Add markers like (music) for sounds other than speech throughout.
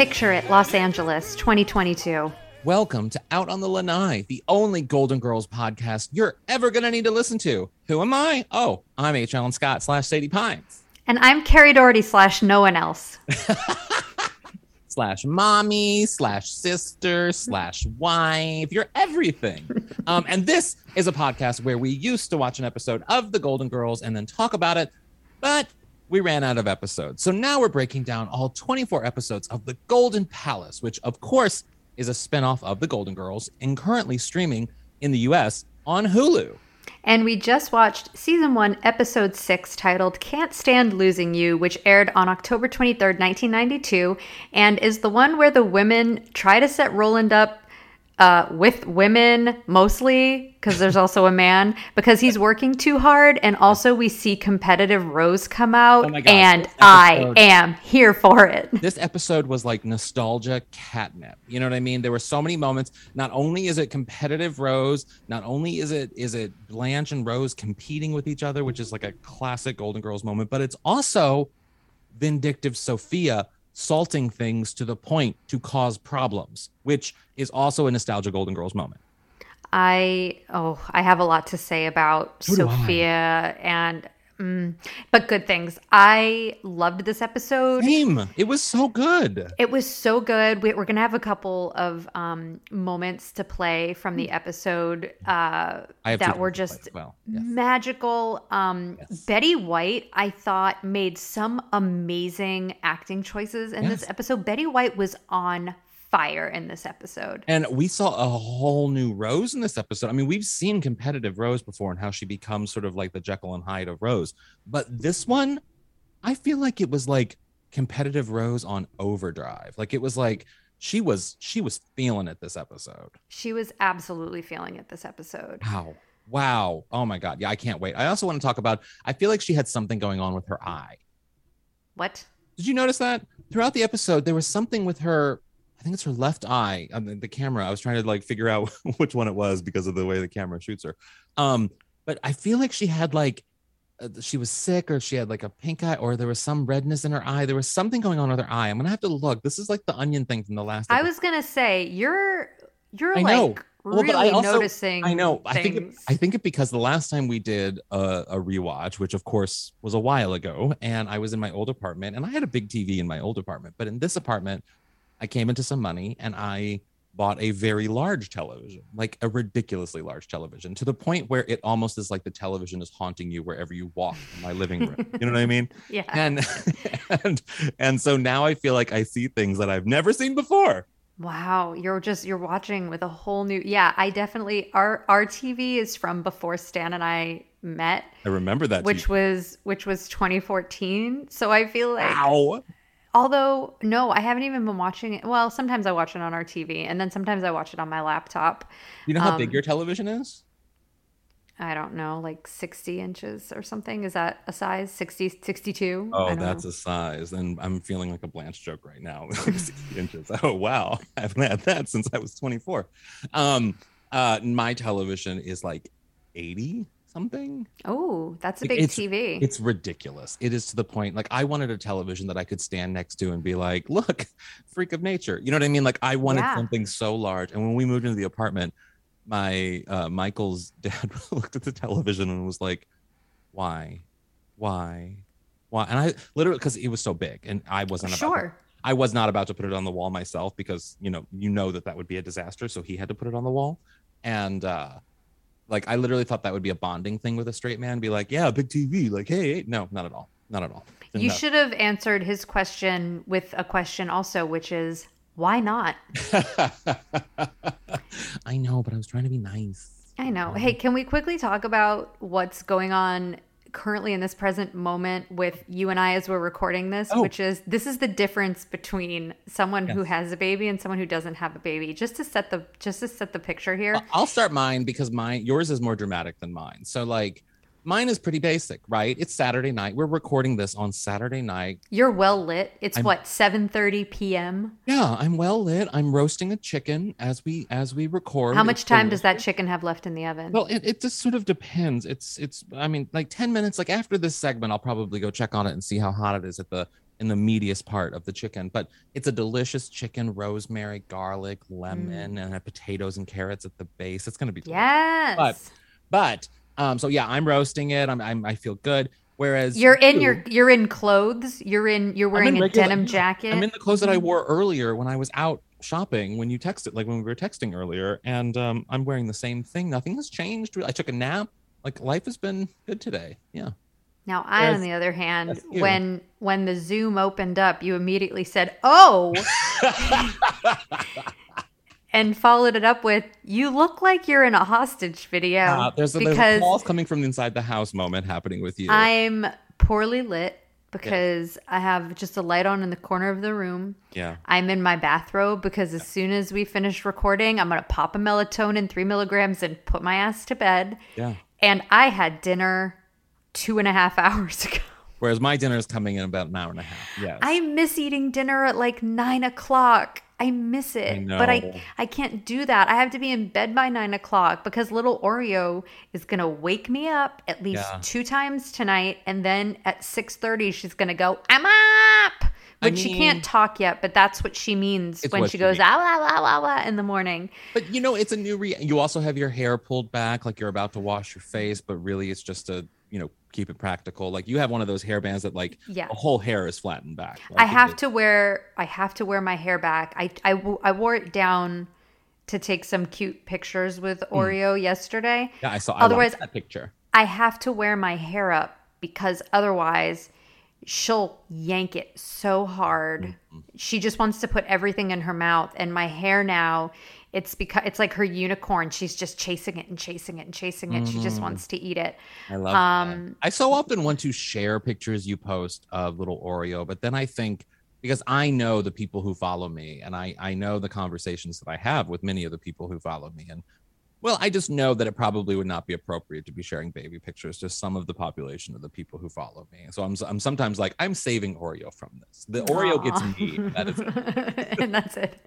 Picture it, Los Angeles, 2022. Welcome to Out on the Lanai, the only Golden Girls podcast you're ever going to need to listen to. Who am I? Oh, I'm H. Allen Scott slash Sadie Pines. And I'm Carrie Doherty slash no one else. (laughs) slash mommy slash sister slash wife. You're everything. (laughs) um, and this is a podcast where we used to watch an episode of The Golden Girls and then talk about it, but we ran out of episodes. So now we're breaking down all 24 episodes of The Golden Palace, which of course is a spinoff of The Golden Girls and currently streaming in the US on Hulu. And we just watched season one, episode six, titled Can't Stand Losing You, which aired on October 23rd, 1992, and is the one where the women try to set Roland up uh, with women mostly because there's also a man because he's working too hard and also we see competitive rose come out oh and i am here for it. This episode was like nostalgia catnip. You know what i mean? There were so many moments. Not only is it competitive rose not only is it is it blanche and rose competing with each other which is like a classic golden girls moment but it's also vindictive sophia salting things to the point to cause problems, which is also a nostalgia Golden Girls moment. I oh, I have a lot to say about so Sophia and Mm, but good things. I loved this episode. Same. It was so good. It was so good. We, are going to have a couple of um, moments to play from the episode uh, that were just well. yes. magical. Um, yes. Betty White, I thought, made some amazing acting choices in yes. this episode. Betty White was on fire in this episode. And we saw a whole new Rose in this episode. I mean, we've seen competitive Rose before and how she becomes sort of like the Jekyll and Hyde of Rose. But this one, I feel like it was like competitive Rose on overdrive. Like it was like she was she was feeling it this episode. She was absolutely feeling it this episode. Wow. Wow. Oh my god. Yeah, I can't wait. I also want to talk about I feel like she had something going on with her eye. What? Did you notice that? Throughout the episode there was something with her I think it's her left eye on the, the, camera. I was trying to like figure out (laughs) which one it was because of the way the camera shoots her. Um, but I feel like she had like uh, she was sick or she had like a pink eye or there was some redness in her eye. There was something going on with her eye. I'm gonna have to look. This is like the onion thing from the last. Episode. I was gonna say you're you're I know. like well, really I also, noticing. I know. Things. I think it, I think it because the last time we did a, a rewatch, which of course was a while ago, and I was in my old apartment, and I had a big TV in my old apartment, but in this apartment, I came into some money and I bought a very large television, like a ridiculously large television, to the point where it almost is like the television is haunting you wherever you walk in my living room. You know what I mean? (laughs) Yeah. And (laughs) and and so now I feel like I see things that I've never seen before. Wow, you're just you're watching with a whole new yeah, I definitely our our TV is from before Stan and I met. I remember that which TV. was which was 2014. So I feel like Wow. Although, no, I haven't even been watching it. Well, sometimes I watch it on our TV, and then sometimes I watch it on my laptop. You know how um, big your television is? I don't know, like 60 inches or something. Is that a size? 60, 62? Oh, that's know. a size. And I'm feeling like a Blanche joke right now. (laughs) 60 inches. (laughs) Oh, wow. (laughs) I haven't had that since I was 24. Um, uh, my television is like 80 something. Oh, that's a big it's, TV. It's ridiculous. It is to the point like I wanted a television that I could stand next to and be like, look, (laughs) freak of nature. You know what I mean? Like I wanted yeah. something so large. And when we moved into the apartment, my uh, Michael's (laughs) dad (laughs) looked at the television and was like, why? Why? Why? And I literally because it was so big and I wasn't sure. I was not about to put it on the wall myself because you know you know that that would be a disaster. So he had to put it on the wall, and uh, like I literally thought that would be a bonding thing with a straight man. Be like, yeah, big TV. Like, hey, no, not at all. Not at all. Didn't you know. should have answered his question with a question also, which is why not? (laughs) (laughs) I know, but I was trying to be nice. I know. Hey, can we quickly talk about what's going on currently in this present moment with you and I as we're recording this, oh. which is this is the difference between someone yes. who has a baby and someone who doesn't have a baby. Just to set the just to set the picture here. I'll start mine because mine yours is more dramatic than mine. So like mine is pretty basic, right? It's Saturday night. We're recording this on Saturday night. You're well lit. It's I'm, what 7:30 p.m. Yeah, I'm well lit. I'm roasting a chicken as we as we record. How much time does that chicken have left in the oven? Well, it, it just sort of depends. It's it's I mean like 10 minutes like after this segment I'll probably go check on it and see how hot it is at the in the meatiest part of the chicken. But it's a delicious chicken, rosemary, garlic, Mm. lemon, and potatoes and carrots at the base. It's gonna be delicious. Yes. But- But um, so yeah, I'm roasting it. I'm, I'm I feel good. Whereas you're in you- your you're in clothes. You're in you're wearing a regular- denim jacket. I'm in the clothes that I wore earlier when I was out shopping when you texted, like when we were texting earlier, and um, I'm wearing the same thing. Nothing has changed. I took a nap. Like life has been good today. Yeah. Now I, Whereas- on the other hand, when when the Zoom opened up, you immediately said, "Oh," (laughs) (laughs) and followed it up with, "You look like you're in a hostage video." Uh, there's, a, there's a because calls coming from inside the house moment happening with you. I'm poorly lit because I have just a light on in the corner of the room. yeah. I'm in my bathrobe because as soon as we finish recording, I'm gonna pop a melatonin three milligrams and put my ass to bed. Yeah. And I had dinner two and a half (laughs) hours ago. Whereas my dinner is coming in about an hour and a half. Yes. I miss eating dinner at like nine o'clock. I miss it, I but. I I can't do that. I have to be in bed by nine o'clock because little Oreo is gonna wake me up at least Yeah. two times tonight, and then at six thirty she's gonna go, "I'm up," I which she can't talk yet, but that's what she means when she she goes, "Ah, ah, ah, ah, ah," in the morning. But you know, it's a new. Re- you also have your hair pulled back, like you're about to wash your face, but really, it's just a you know keep it practical. Like you have one of those hair bands that like Yeah. the whole hair is flattened back. I have to wear I have to wear my hair back. I I, I wore it down to take some cute pictures with Hmm. Oreo yesterday. Yeah, I saw. I Otherwise- liked that picture. I have to wear my hair up because otherwise she'll yank it so hard. Mm-hmm. She just wants to put everything in her mouth and my hair now it's because it's like her unicorn. She's just chasing it and chasing it and chasing it. She Mm. just wants to eat it. I love. Um, that. I so often want to share pictures you post of little Oreo, but then I think because I know the people who follow me, and I I know the conversations that I have with many of the people who follow me, and well, I just know that it probably would not be appropriate to be sharing baby pictures to some of the population of the people who follow me. So I'm I'm sometimes like I'm saving Oreo from this. The Oreo gets me. That is (laughs) and that's it.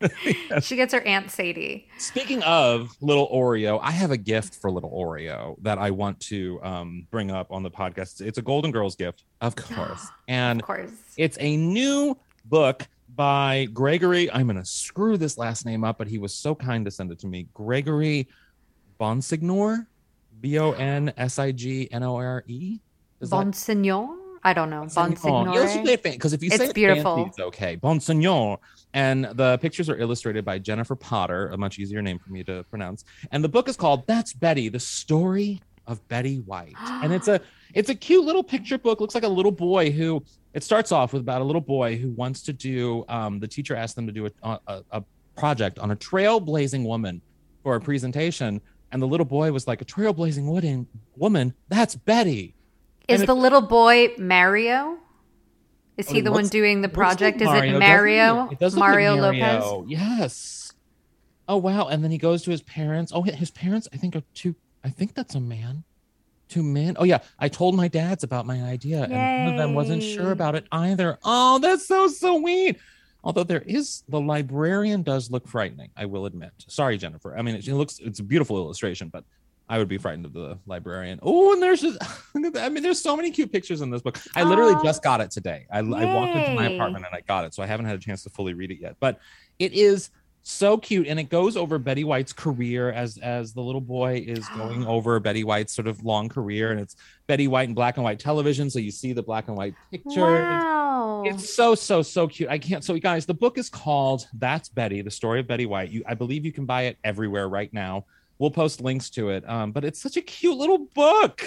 (laughs) She gets her Aunt Sadie. Speaking of little Oreo, I have a gift for little Oreo that I want to um, bring up on the podcast. It's a Golden Girls gift, of (gasps) course, and Of course. it's a new book by Gregory. I'm going to screw this last name up, but he was so kind to send it to me. Gregory Bonsignor, B O N S I G N O R E. Bonsignor? I don't know. Bonsignor. Yeah, let's just say Bonsignore. it because if you It's say beautiful. fancy, it's okay. Bonsignor. And the pictures are illustrated by Jennifer Potter, a much easier name for me to pronounce. And the book is called That's Betty, the story of Betty White. And it's a (gasps) it's a cute little picture book. Looks like a little boy who it starts off with about a little boy who wants to do um, the teacher asked them to do a, a, a project on a trailblazing woman for a presentation. And the little boy was like, a trailblazing woman, woman, that's Betty. Is And the little boy Mario? Is he Oh, the one doing the project? Is Mario, it doesn't Mario? It does look like Mario Mario. Lopez? Yes. Oh wow! And then he goes to his parents. Oh, his parents, I think, are two. I think that's a man. Two men. Oh yeah, I told my dads about my idea, and one of them wasn't sure about it either. Oh, that's so sweet. Although there is the librarian does look frightening, I will admit. Sorry, Jennifer. I mean, it, it looks it's a beautiful illustration, but I would be frightened of the librarian. Oh, and there's just, (laughs) look at that. I mean, there's so many cute pictures in this book. I literally just got it today. I, I walked into my apartment and I got it, so I haven't had a chance to fully read it yet. But it is so cute, and it goes over Betty White's career as as the little boy is going (gasps) over Betty White's sort of long career, and it's Betty White in black and white television, so you see the black and white pictures. Wow. It's so so so cute. I can't. So you guys, the book is called "That's Betty: The Story of Betty White." You, I believe you can buy it everywhere right now. We'll post links to it. Um, but it's such a cute little book.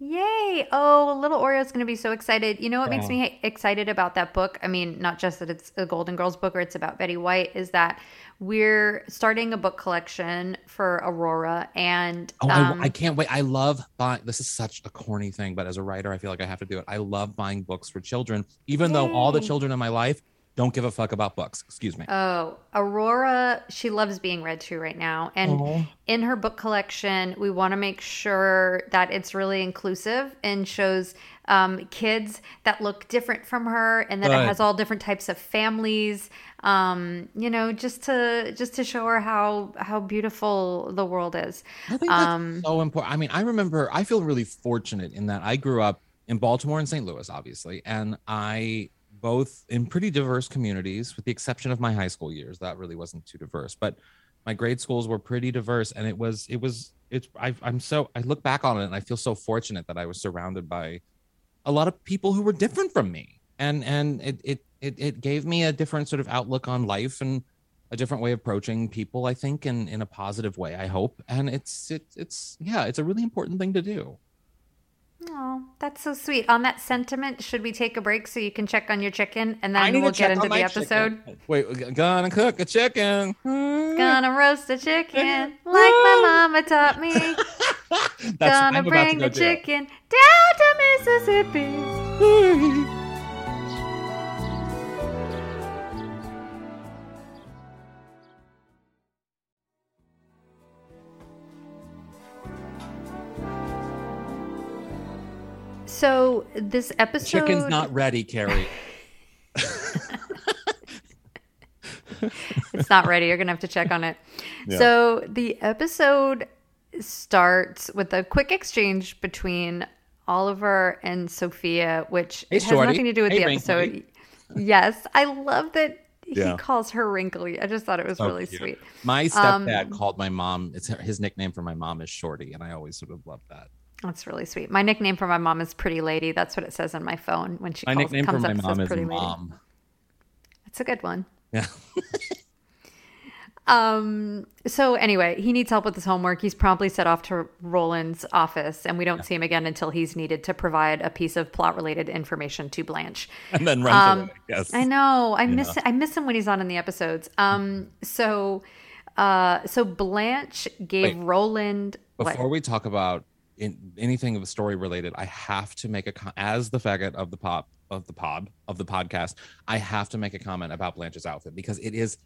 Yay! Oh, little Oreo's going to be so excited. You know what makes me excited about that book? I mean, not just that it's a Golden Girls book or it's about Betty White, is that we're starting a book collection for Aurora. And Oh, um, I, I can't wait. I love buying. This is such a corny thing, but as a writer, I feel like I have to do it. I love buying books for children, even though all the children in my life don't give a fuck about books. Excuse me. Oh, Aurora, she loves being read to right now. And Aw. in her book collection, we want to make sure that it's really inclusive and shows um, kids that look different from her and that it has all different types of families. Um, you know, just to just to show her how how beautiful the world is. I think that's Um, so important. I mean, I remember I feel really fortunate in that I grew up in Baltimore and St. Louis, obviously, and I both in pretty diverse communities, with the exception of my high school years. That really wasn't too diverse, but my grade schools were pretty diverse, and it was it was it's I, I'm so I look back on it and I feel so fortunate that I was surrounded by a lot of people who were different from me, and and it it it, it gave me a different sort of outlook on life and a different way of approaching people. I think in in a positive way. I hope, and it's it's it's yeah, it's a really important thing to do. Oh, that's so sweet. On that sentiment, should we take a break so you can check on your chicken and then we'll get into the episode? chicken. Wait, gonna cook a chicken. Hmm. Gonna roast a chicken like my mama taught me. (laughs) That's Gonna bring the do. chicken down to Mississippi. So this episode Chicken's not ready, Carrie. (laughs) it's not ready. You're gonna have to check on it. Yeah. So the episode starts with a quick exchange between Oliver and Sophia, which Hey, has Shorty. nothing to do with Hey, the Wrinkly. episode. Yes, I love that he Yeah. calls her wrinkly. I just thought it was So really cute. sweet. My Um, stepdad called my mom. It's his nickname for my mom is Shorty, and I always sort of love that. That's really sweet. My nickname for my mom is Pretty Lady. That's what it says on my phone when she My calls, nickname for my up. Mom is Pretty Lady. Mom. It's a good one. Yeah. (laughs) Um. So anyway, he needs help with his homework. He's promptly set off to Roland's office, and we don't see him again until he's needed to provide a piece of plot-related information to Blanche. (laughs) and then runs Um, away. Yes. I know. I miss. I miss him when he's on in the episodes. Um. So, uh. So Blanche gave Wait. Roland. what? Before we talk about in, anything of a story related, I have to make a as the faggot of the pop of the pod of the podcast. I have to make a comment about Blanche's outfit because it is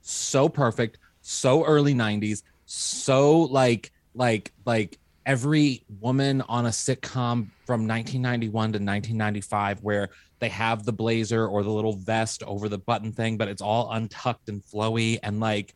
so perfect, so early '90s, so like like like every woman on a sitcom from 1991 to 1995 where they have the blazer or the little vest over the button thing but it's all untucked and flowy and like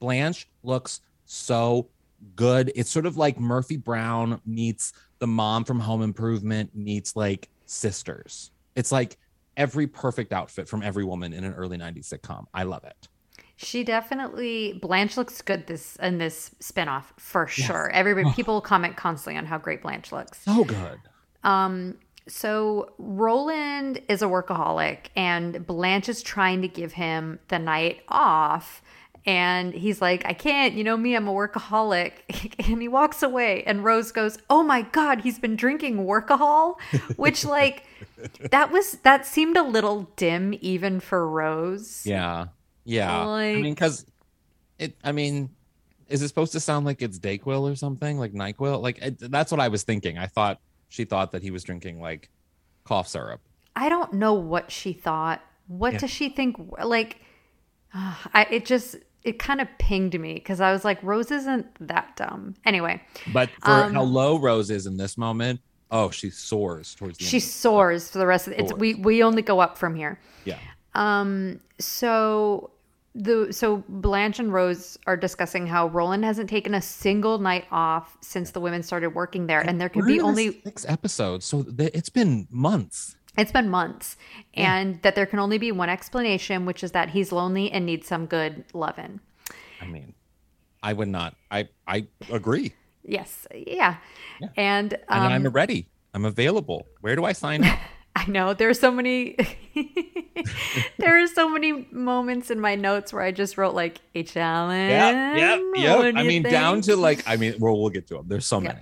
blanche looks so good. It's sort of like murphy brown meets the mom from home improvement meets like sisters. It's like every perfect outfit from every woman in an early 90s sitcom. I love it. She definitely Blanche looks good this in this spinoff for sure. Everybody people comment constantly on how great Blanche looks. so good. Um so Roland is a workaholic and Blanche is trying to give him the night off and he's like I can't, you know me, I'm a workaholic (laughs) and he walks away and Rose goes, "Oh my god, he's been drinking workahol?" (laughs) which like that was that seemed a little dim even for Rose. Yeah. Yeah. I mean, because it, I mean, is it supposed to sound like it's Dayquil or something like NyQuil? Like, it, that's what I was thinking. I thought she thought that he was drinking like cough syrup. I don't know what she thought. What Yeah. does she think? Like, uh, (sighs) I it just it kind of pinged me because I was like, Rose isn't that dumb. Anyway, But for Um, how low Rose is in this moment, oh, she soars towards the she end. soars for the rest of it. It's, we we only go up from here. Yeah. Um. So the so Blanche and Rose are discussing how Roland hasn't taken a single night off since the women started working there, and there can We're be only six episodes, so th- it's been months. It's been months, and that there can only be one explanation, which is that he's lonely and needs some good loving. I mean, I would not. I I agree, Yes, yeah, Yeah. and and um, I'm ready. I'm available. Where do I sign up? (laughs) I know there are so many. (laughs) there are so many moments in my notes where I just wrote like a challenge. yeah, yeah, yeah. I mean, down to like, I mean, well, we'll get to them. There's so Yeah. many.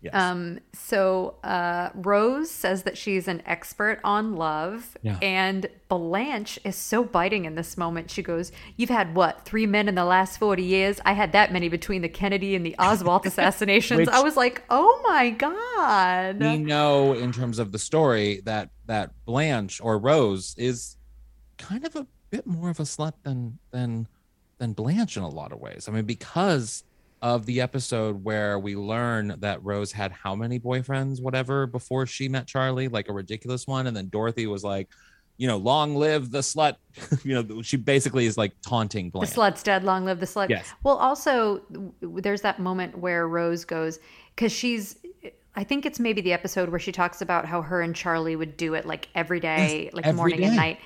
Yes. Um, so uh, Rose says that she's an expert on love, Yeah. and Blanche is so biting in this moment. She goes, "You've had what three men in the last forty years? I had that many between the Kennedy and the Oswald (laughs) assassinations." Which- I was like, "Oh my god!" we know in terms of the story that that Blanche or Rose is kind of a bit more of a slut than than than Blanche in a lot of ways. I mean, because of the episode where we learn that Rose had how many boyfriends, whatever, before she met Charlie, like a ridiculous one, and then Dorothy was like, you know, long live the slut. (laughs) you know, she basically is like taunting The slut's dead. Long live the slut. Yes. Well, also, there's that moment where Rose goes because she's I think it's maybe the episode where she talks about how her and Charlie would do it like every day, Yes, like every morning and night.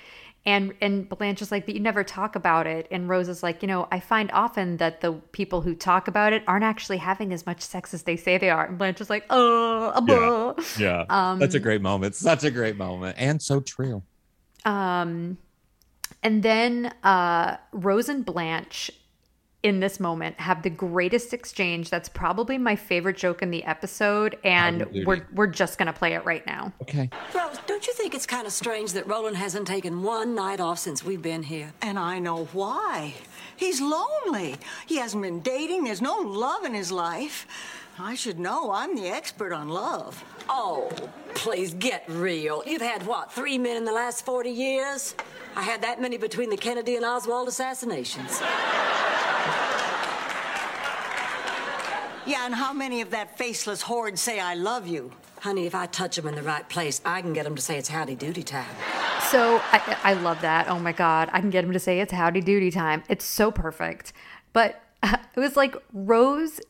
And and Blanche is like, but you never talk about it. And Rose is like, you know, I find often that the people who talk about it aren't actually having as much sex as they say they are. And Blanche is like, oh, uh, buh." Yeah. Um, Such a great moment. Such a great moment. And so true. Um, and then uh, Rose and Blanche in this moment have the greatest exchange. That's probably my favorite joke in the episode, and Howdy doody. we're we're just gonna play it right now. Okay. Rose, don't you think it's kind of strange that Roland hasn't taken one night off since we've been here? And I know why. He's lonely. He hasn't been dating. There's no love in his life. I should know. I'm the expert on love. Oh, please get real. You've had, what, three men in the last 40 years? I had that many between the Kennedy and Oswald assassinations. Yeah, and how many of that faceless horde say I love you? Honey, if I touch them in the right place, I can get them to say it's howdy doody time. So I, I love that. Oh my god, I can get them to say it's howdy doody time. It's so perfect. But (laughs) it was like Rose.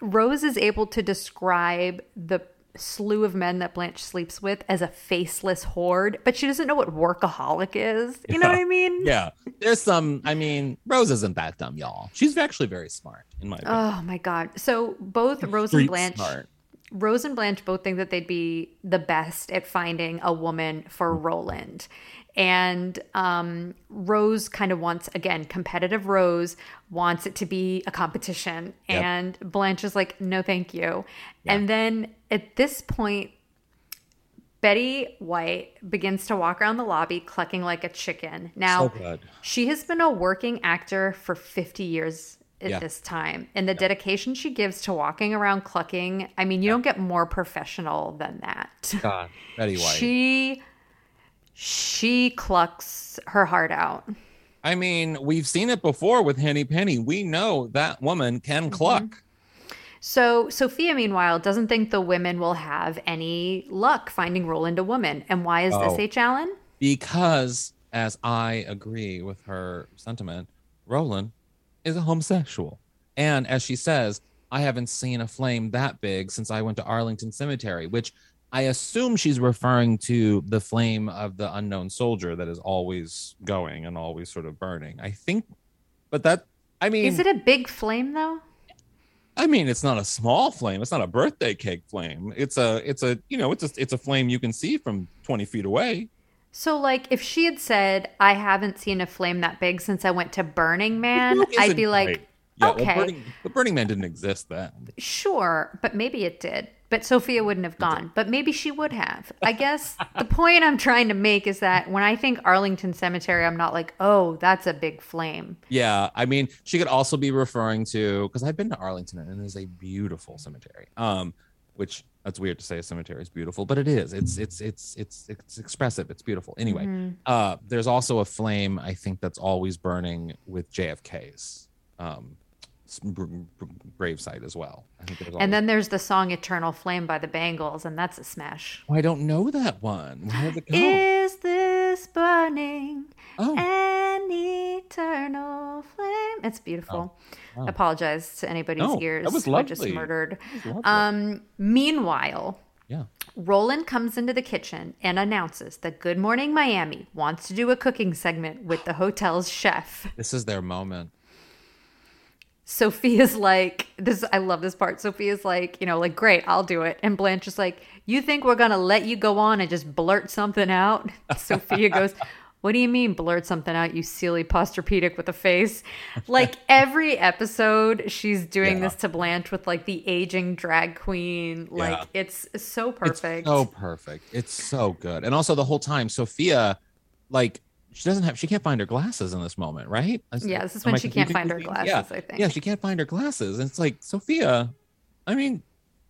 Rose is able to describe the slew of men that Blanche sleeps with as a faceless horde, but she doesn't know what workaholic is. You know what I mean? Yeah. There's some, I mean, Rose isn't that dumb, y'all. She's actually very smart, in my opinion. Oh my god. So both Rose and Blanche smart. Rose and Blanche both think that they'd be the best at finding a woman for Roland. And um, Rose kind of wants, again, competitive Rose wants it to be a competition. Yep. And Blanche is like, no, thank you. And then at this point, Betty White begins to walk around the lobby clucking like a chicken. Now, So she has been a working actor for 50 years at Yeah. this time. And the dedication she gives to walking around clucking, I mean, you don't get more professional than that. (laughs) God, Betty White. She she clucks her heart out. I mean, we've seen it before with Henny Penny. We know that woman can Mm-hmm. cluck. So Sophia, meanwhile, doesn't think the women will have any luck finding Roland a woman. And why is Oh. this, H. Allen? Because, as I agree with her sentiment, Roland is a homosexual. And as she says, I haven't seen a flame that big since I went to Arlington Cemetery, which I assume she's referring to the flame of the unknown soldier that is always going and always sort of burning. I think, but that, I mean, Is it a big flame though? I mean, it's not a small flame. It's not a birthday cake flame. It's a, it's a, you know, it's a, it's a flame you can see from 20 feet away. So, like, if she had said, I haven't seen a flame that big since I went to Burning Man, I'd be like, right. yeah, okay. well, Burning, the Burning Man didn't exist then. Sure, but maybe it did. But Sophia wouldn't have gone. But maybe she would have. I guess (laughs) the point I'm trying to make is that when I think Arlington Cemetery, I'm not like, oh, that's a big flame. Yeah, I mean, she could also be referring to because I've been to Arlington and it is a beautiful cemetery. Um, which that's weird to say a cemetery is beautiful, but it is. It's it's it's it's it's expressive. It's beautiful. Anyway, Mm-hmm. uh, there's also a flame I think that's always burning with JFK's um, s- br- br- gravesite as well. I think always- And then there's the song Eternal Flame by the Bangles, and that's a smash. Oh, I don't know that one. Where did it go? Is this burning Oh. Eternal flame? It's beautiful. wow. Apologize to anybody's No, that ears was who I just murdered. Um, meanwhile, yeah. Roland comes into the kitchen and announces that Good Morning Miami wants to do a cooking segment with the hotel's chef. This is their moment. Sophia's like, this I love this part. Sophia's like, you know, like, great, I'll do it. And Blanche is like, You think we're gonna let you go on and just blurt something out? (laughs) Sophia goes, What do you mean blurt something out, you silly Posturepedic with a face? (laughs) Like every episode she's doing Yeah. this to Blanche with like the aging drag queen. Like Yeah. it's so perfect. It's so perfect. It's so good. And also the whole time, Sophia, like, she doesn't have, she can't find her glasses in this moment, right? Yeah, this is when she can't find her glasses, Yeah. I think. Yeah, she can't find her glasses. And it's like, Sophia, I mean,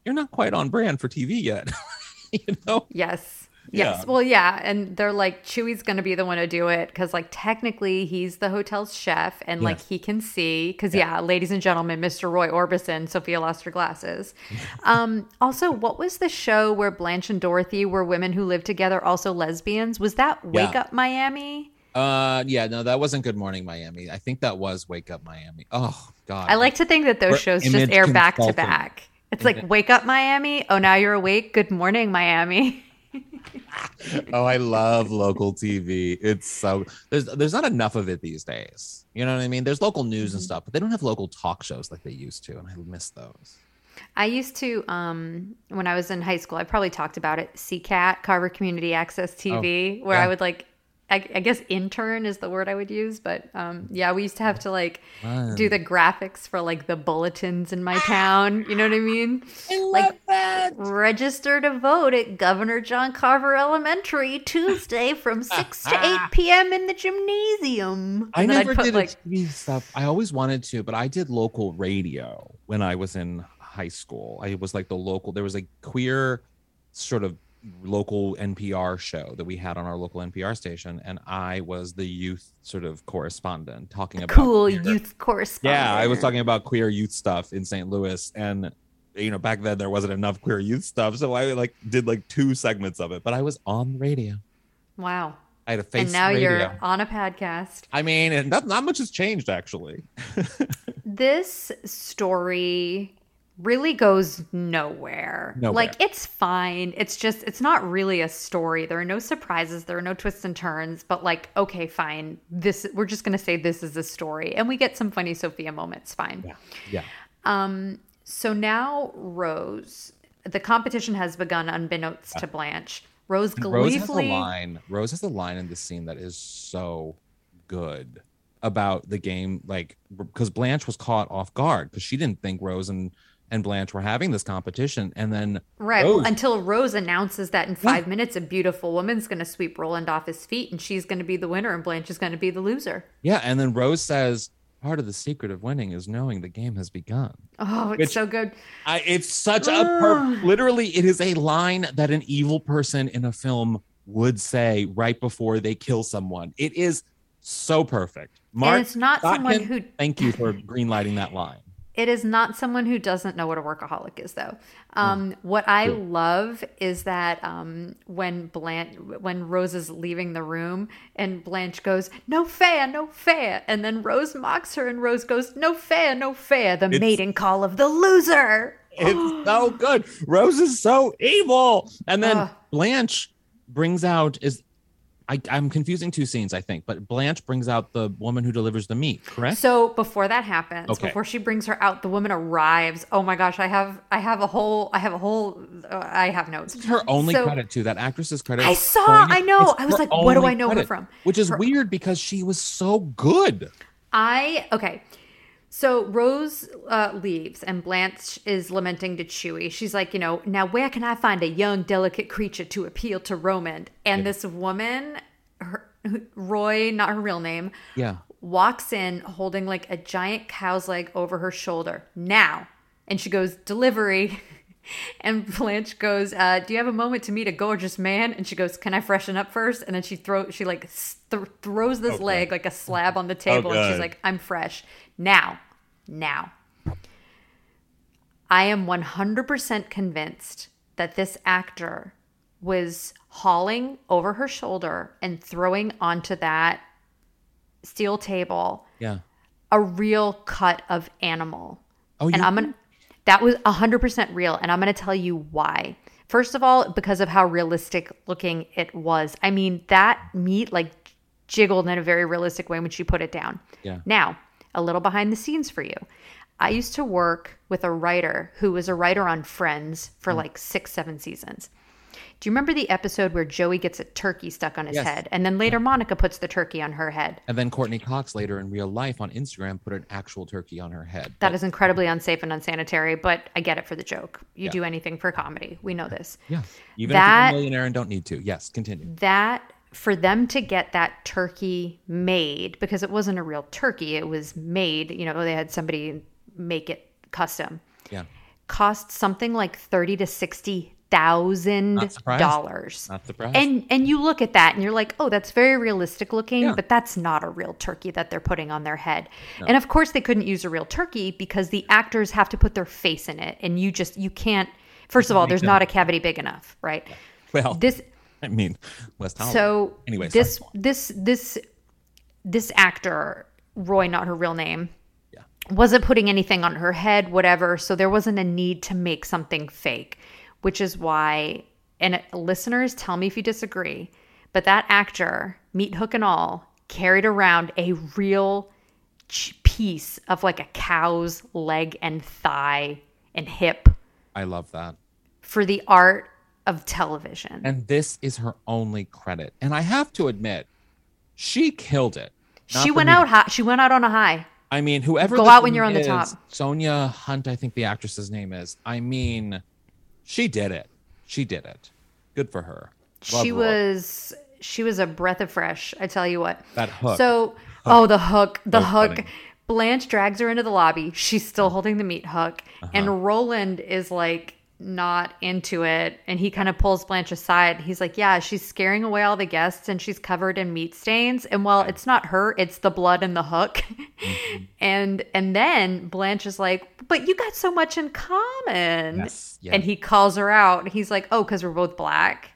you're not quite on brand for TV yet. (laughs) you know? Yes. Yes. Yeah. Well, yeah. And they're like, Chuy's going to be the one to do it because, like, technically he's the hotel's chef and, like, he can see. Because, yeah. ladies and gentlemen, Mr. Roy Orbison, Sophia lost her glasses. (laughs) um, also, what was the show where Blanche and Dorothy were women who lived together, also lesbians? Was that Wake Yeah. Up Miami? Uh, yeah, no, that wasn't Good Morning Miami. I think that was Wake Up Miami. Oh God, I like to think that those shows just air back to back. It's like, wake up, Miami. Oh, now you're awake. Good morning, Miami. (laughs) (laughs) oh, I love local TV. It's so there's there's not enough of it these days. You know what I mean? There's local news and Mm-hmm. stuff, but they don't have local talk shows like they used to, and I miss those. I used to, um, when I was in high school, I probably talked about it. CCAT, Carver Community Access TV, where yeah. I would like, I, I guess intern is the word I would use, but um, yeah, we used to have to like do the graphics for like the bulletins in my town. You know what I mean? like register to vote at Governor John Carver Elementary Tuesday from (laughs) six to eight p.m. in the gymnasium. I And I'd never put, did like TV stuff. I always wanted to, but I did local radio when I was in high school. I was like the local. There was a queer sort of local NPR show that we had on our local NPR station, and I was the youth sort of correspondent talking about cool queer- youth correspondent. Yeah, I was talking about queer youth stuff in St. Louis, and you know back then there wasn't enough queer youth stuff, so I like did like two segments of it. But I was on the radio. Wow. I had a face. and now radio. you're on a podcast. I mean, and not, not much has changed actually. (laughs) This story really goes nowhere. Nowhere. Like it's fine. It's just it's not really a story. There are no surprises, there are no twists and turns, but like okay, fine. This we're just going to say this is a story and we get some funny Sophia moments, fine. Yeah. Yeah. Um so now Rose, the competition has begun unbeknownst to Blanche. Rose gleefully Rose has a line. Rose has a line in this scene that is so good about the game, like because Blanche was caught off guard because she didn't think Rose and and Blanche were having this competition, and then Right. Rose- Until Rose announces that in five minutes, a beautiful woman's going to sweep Roland off his feet and she's going to be the winner and Blanche is going to be the loser. yeah, and then Rose says, "Part of the secret of winning is knowing the game has begun." Oh, it's Which- so good. I, it's such a per- literally, it is a line that an evil person in a film would say right before they kill someone. It is so perfect. Mark, it's not someone who- Thank you for greenlighting that line. It is not someone who doesn't know what a workaholic is, though. Um, what I love is that um, when Blanche, when Rose is leaving the room, and Blanche goes, "No fair, no fair," and then Rose mocks her, and Rose goes, "No fair, no fair," the mating call of the loser. (gasps) It's so good. Rose is so evil. And then Ugh. Blanche brings out is I, I'm confusing two scenes, I think, but Blanche brings out the woman who delivers the meat, correct? So before that happens, Okay. before she brings her out, the woman arrives. Oh my gosh, I have I have a whole I have a whole uh, I have notes. It's her only So- credit too. That actress's credit. I saw- I know. I was like, what do I know her from? Which is Her- weird because she was so good. I okay. So Rose uh, leaves, and Blanche is lamenting to Chuy. She's like, you know, now where can I find a young, delicate creature to appeal to Roman? And this woman, her, Roy, not her real name, Yeah. walks in holding like a giant cow's leg over her shoulder. Now, and she goes, delivery. (laughs) And Blanche goes, uh, "Do you have a moment to meet a gorgeous man?" And she goes, "Can I freshen up first? And then she throws, she like th- throws this leg like a slab on the table, and she's like, "I'm fresh now, now." I am 100% convinced that this actor was hauling over her shoulder and throwing onto that steel table Yeah. a real cut of animal. Oh, and I'm gonna that was 100% real and I'm going to tell you why. First of all, because of how realistic looking it was. I mean, that meat like jiggled in a very realistic way when she put it down. Yeah. Now, a little behind the scenes for you. I used to work with a writer who was a writer on Friends Mm. for like 6 7 seasons. Do you remember the episode where Joey gets a turkey stuck on his Yes. head and then later Monica puts the turkey on her head? And then Courteney Cox later in real life on Instagram put an actual turkey on her head. That is incredibly unsafe and unsanitary, but I get it for the joke. You do anything for comedy. We know this. yeah. Even that- if you're a millionaire and don't need to. Yes, continue. That for them to get that turkey made because it wasn't a real turkey, it was made, you know, they had somebody make it custom. Yeah. Cost something like 30 to 60 thousand dollars. Not surprised. And and you look at that and you're like, oh, that's very realistic looking, Yeah. but that's not a real turkey that they're putting on their head. And of course, they couldn't use a real turkey because the actors have to put their face in it, and you just you can't. First of all, there's not a cavity big enough, right? well, This (laughs) I mean, West Hollywood. so anyway, this sorry. this this this actor Roy, not her real name. Yeah. wasn't putting anything on her head, whatever. So there wasn't a need to make something fake, which is why, and listeners, tell me if you disagree, but that actor, meat hook and all, carried around a real piece of like a cow's leg and thigh and hip. I love that. For the art of television. And this is her only credit. And I have to admit, she killed it. She went out high. She went out on a high. I mean, whoever go out when you're on is, the top. Sonia Hunt, I think the actress's name is. I mean, she did it. She did it. Good for her. Love she was she was a breath of fresh. I tell you what. That hook. So, hook. oh, the hook, the hook. Funny. Blanche drags her into the lobby. She's still holding the meat hook, uh-huh. and Roland is like not into it and he kind of pulls Blanche aside. He's like, "Yeah, she's scaring away all the guests and she's covered in meat stains." And well, it's not her, it's the blood and the hook. Mm-hmm. (laughs) and and then Blanche is like, "But you got so much in common." Yes. And he calls her out. He's like, "Oh, cuz we're both black."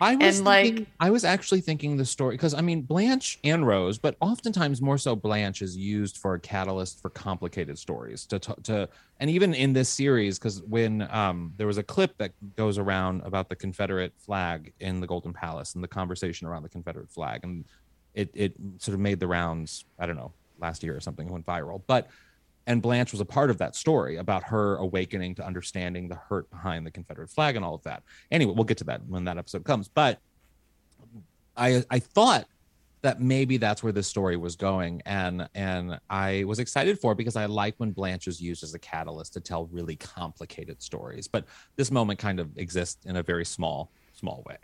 I was and thinking, like I was actually thinking the story because I mean Blanche and Rose, but oftentimes more so Blanche is used for a catalyst for complicated stories to to and even in this series because when um, there was a clip that goes around about the Confederate flag in the Golden Palace and the conversation around the Confederate flag and it it sort of made the rounds I don't know last year or something went viral. But and Blanche was a part of that story about her awakening to understanding the hurt behind the Confederate flag and all of that. Anyway, we'll get to that when that episode comes. But I I thought that maybe that's where this story was going, and and I was excited for it because I like when Blanche is used as a catalyst to tell really complicated stories. But this moment kind of exists in a very small small way.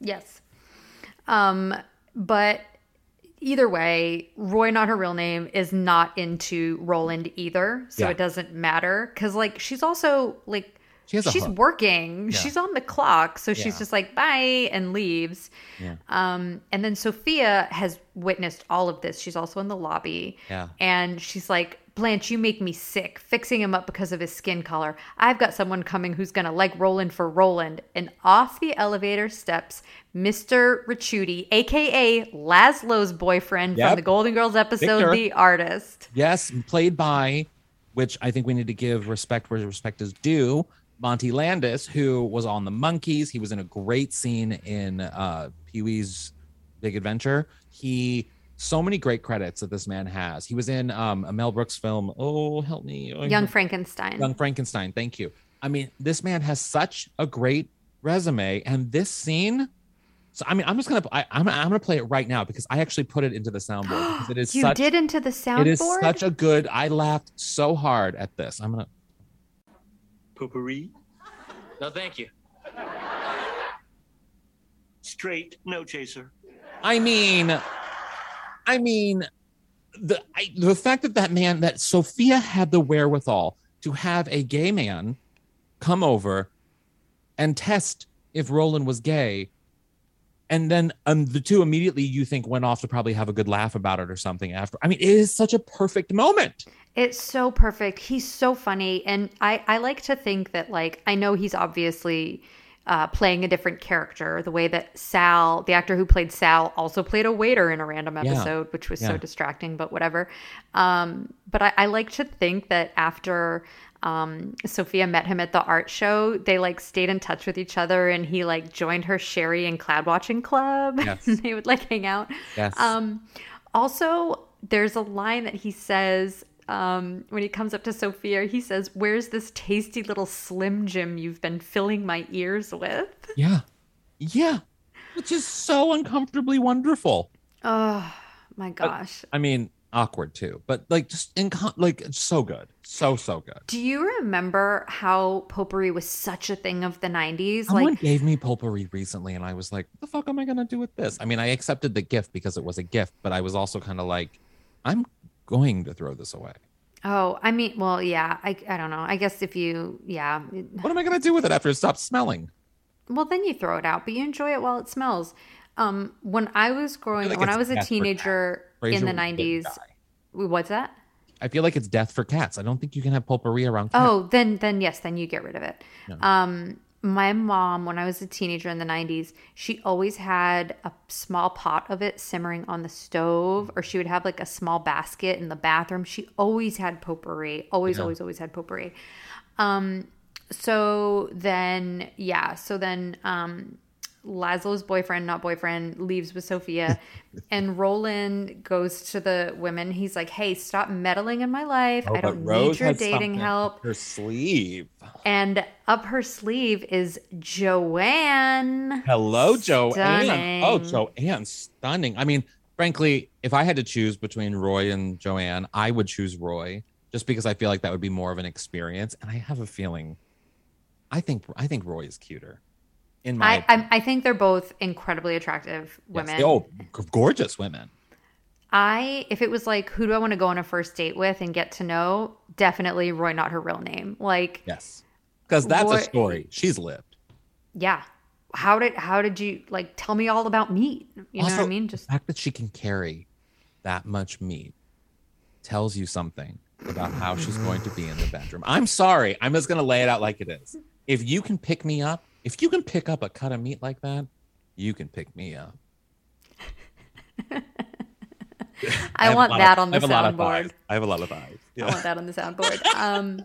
Yes. Um, but either way, Roy, not her real name, is not into Roland either. So yeah. it doesn't matter. Cause like she's also like she she's working. Yeah. She's on the clock. So she's yeah. just like, bye, and leaves. Um, and then Sophia has witnessed all of this. She's also in the lobby. Yeah. And she's like, Blanche, you make me sick, fixing him up because of his skin color. I've got someone coming who's going to like Roland for Roland. And off the elevator steps Mr. Ricciuti, aka Laszlo's boyfriend yep. from the Golden Girls episode, Victor. The Artist. Yes, played by, which I think we need to give respect where respect is due, Monty Landis, who was on the Monkees. He was in a great scene in uh, Pee Wee's Big Adventure. He so many great credits that this man has. He was in um, a Mel Brooks film. Oh, help me. Young Frankenstein. Young Frankenstein. Thank you. I mean, this man has such a great resume, and this scene. So I mean, I'm just gonna I, am I'm, I'm gonna play it right now because I actually put it into the soundboard because it is (gasps) you such, did into the soundboard. It is such a good. I laughed so hard at this. I'm gonna. Potpourri. No, thank you. Straight, no chaser. I mean, I mean, the I, the fact that that man that Sophia had the wherewithal to have a gay man come over and test if Roland was gay, and then um, the two immediately you think went off to probably have a good laugh about it or something after. I mean, it is such a perfect moment. It's so perfect. He's so funny, and I I like to think that like I know he's obviously uh, playing a different character. The way that Sal, the actor who played Sal, also played a waiter in a random episode, yeah. which was yeah. so distracting, but whatever. Um, but I, I, like to think that after um, Sophia met him at the art show, they like stayed in touch with each other, and he like joined her sherry and cloud watching club. Yes. (laughs) they would like hang out. Yes. Um, also, there's a line that he says um, when he comes up to Sophia, he says, Where's this tasty little Slim Jim you've been filling my ears with? Yeah. Yeah. Which is so uncomfortably wonderful. Oh, my gosh. But, I mean, awkward too, but like just in like so good. So, so good. Do you remember how potpourri was such a thing of the 90s? Someone like, gave me potpourri recently, and I was like, what the fuck am I going to do with this? I mean, I accepted the gift because it was a gift, but I was also kind of like, I'm going to throw this away. Oh, I mean, well, yeah, I, I don't know. I guess if you, yeah. What am I going to do with it after it stops smelling? Well, then you throw it out, but you enjoy it while it smells. Um, when I was growing, I like when I was a teenager in the '90s, what's that? I feel like it's death for cats. I don't think you can have potpourri around. Cats. Oh, then then yes, then you get rid of it. No. Um, my mom, when I was a teenager in the 90s, she always had a small pot of it simmering on the stove, or she would have like a small basket in the bathroom. She always had potpourri, always, always, always had potpourri. Um, so then, yeah, so then um, Laszlo's boyfriend, not boyfriend, leaves with Sophia, (laughs) and Roland goes to the women. He's like, "Hey, stop meddling in my life. Oh, I don't need your dating help." Her sleeve. And up her sleeve is Joanne. Hello, Joanne. Oh, stunning. Oh, Joanne, stunning. I mean, frankly, if I had to choose between Roy and Joanne, I would choose Roy just because I feel like that would be more of an experience. And I have a feeling, I think, I think Roy is cuter. In my, I, I I think they're both incredibly attractive women. they- oh, gorgeous women. I if it was like who do I want to go on a first date with and get to know, definitely Roy, not her real name. Like, Yes, because that's Roy- a story she's lived. yeah. How did how did you like tell me all about meat? You know what I mean? Just the fact that she can carry that much meat tells you something about how she's going to be in the bedroom. I'm sorry. I'm just going to lay it out like it is. If you can pick me up, if you can pick up a cut of meat like that, you can pick me up. (laughs) I, have a want that of- on the I have a lot of soundboard. I have a lot of thighs. I want that on the soundboard. Um,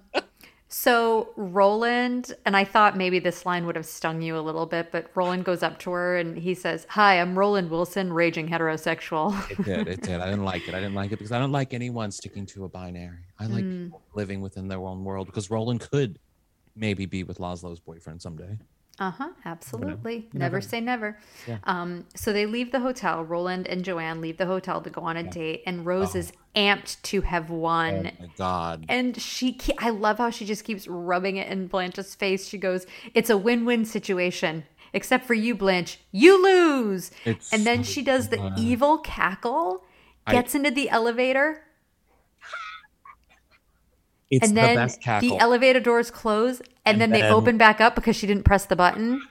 so Roland, and I thought maybe this line would have stung you a little bit, but Roland goes up to her and he says, "Hi, I'm Roland Wilson, raging heterosexual." It did. It did. I didn't like it. I didn't like it because I don't like anyone sticking to a binary. I like Mm. people living within their own world because Roland could maybe be with Laszlo's boyfriend someday. Uh huh. Absolutely. You Never never say never. Yeah. Um, so they leave the hotel. Roland and Joanne leave the hotel to go on a date, and Rose is amped to have won. Oh my God. And she, ke- I love how she just keeps rubbing it in Blanche's face. She goes, "It's a win-win situation." Except for you, Blanche, you lose. It's and then so she does the evil cackle, I- gets into the elevator, It's and the then best cackle. the elevator doors close, and, And then, they open back up because she didn't press the button.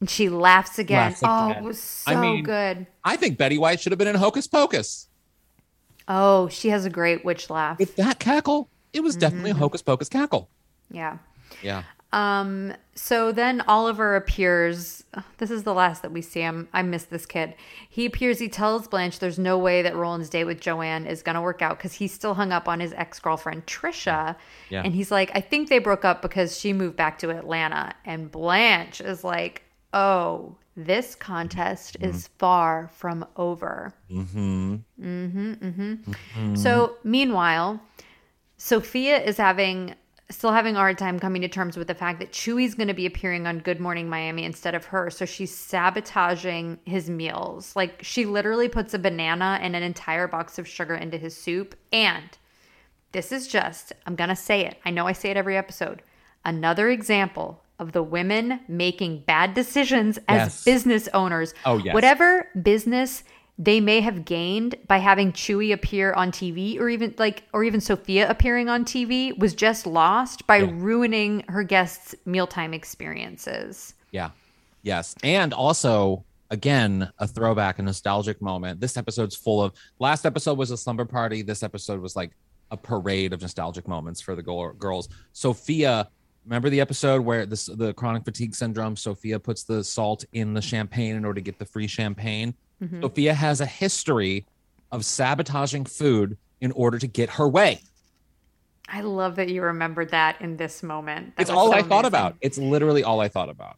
And she laughs again. Laughs Oh, it was so I mean- good. I think Betty White should have been in Hocus Pocus. Oh, she has a great witch laugh. With that cackle, it was definitely a Mm-hmm. Hocus Pocus cackle. Yeah. Yeah. Um. So then Oliver appears. This is the last that we see him. I miss this kid. He appears. He tells Blanche there's no way that Roland's date with Joanne is gonna work out because he's still hung up on his ex girlfriend Trisha. Yeah. And he's like, I think they broke up because she moved back to Atlanta. And Blanche is like, Oh, this contest is far from over. Mm-hmm. So, meanwhile, Sophia is having still having a hard time coming to terms with the fact that Chuy's going to be appearing on Good Morning Miami instead of her. So she's sabotaging his meals. Like she literally puts a banana and an entire box of sugar into his soup. And this is just, I'm going to say it. I know I say it every episode. Another example of the women making bad decisions as Yes. business owners. Oh, yes. Whatever business they may have gained by having Chuy appear on TV or even like or even Sophia appearing on TV was just lost by Yeah. ruining her guests' mealtime experiences. Yeah. Yes. And also, again, a throwback, a nostalgic moment. This episode's full of last episode was a slumber party. This episode was like a parade of nostalgic moments for the girl- girls. Sophia, remember the episode where this the chronic fatigue syndrome, Sophia puts the salt in the champagne in order to get the free champagne. Sophia has a history of sabotaging food in order to get her way. I love that you remembered that in this moment. That It's all so I thought amazing. about. It's literally all I thought about.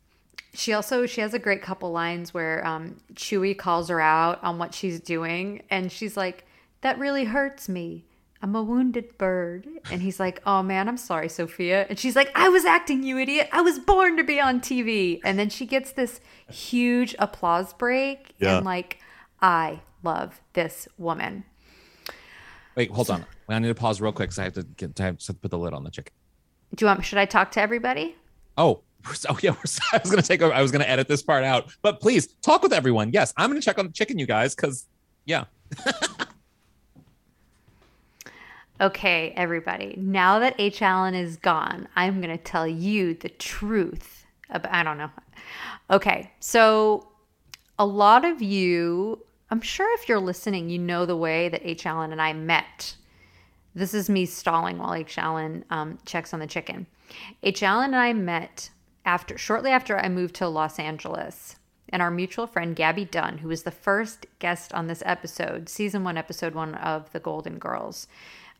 She also she has a great couple lines where um, Chuy calls her out on what she's doing, and she's like, "That really hurts me. I'm a wounded bird." And he's like, "Oh man, I'm sorry, Sophia." And she's like, "I was acting, you idiot. I was born to be on TV." And then she gets this huge applause break, Yeah. and like, I love this woman. Wait, hold on. I need to pause real quick because I have to get I have to put the lid on the chicken. Do you want? Should I talk to everybody? Oh, so- oh (laughs) yeah. We're, I was gonna take. over- I was gonna edit this part out, but please talk with everyone. Yes, I'm gonna check on the chicken, you guys, because yeah. (laughs) Okay, everybody. Now that H. Allen is gone, I'm going to tell you the truth. About, I don't know. Okay, so a lot of you, I'm sure if you're listening, you know the way that H. Allen and I met. This is me stalling while H. Allen um, checks on the chicken. H. Allen and I met after shortly after I moved to Los Angeles. And our mutual friend Gabby Dunn, who was the first guest on this episode, season one, episode one of The Golden Girls,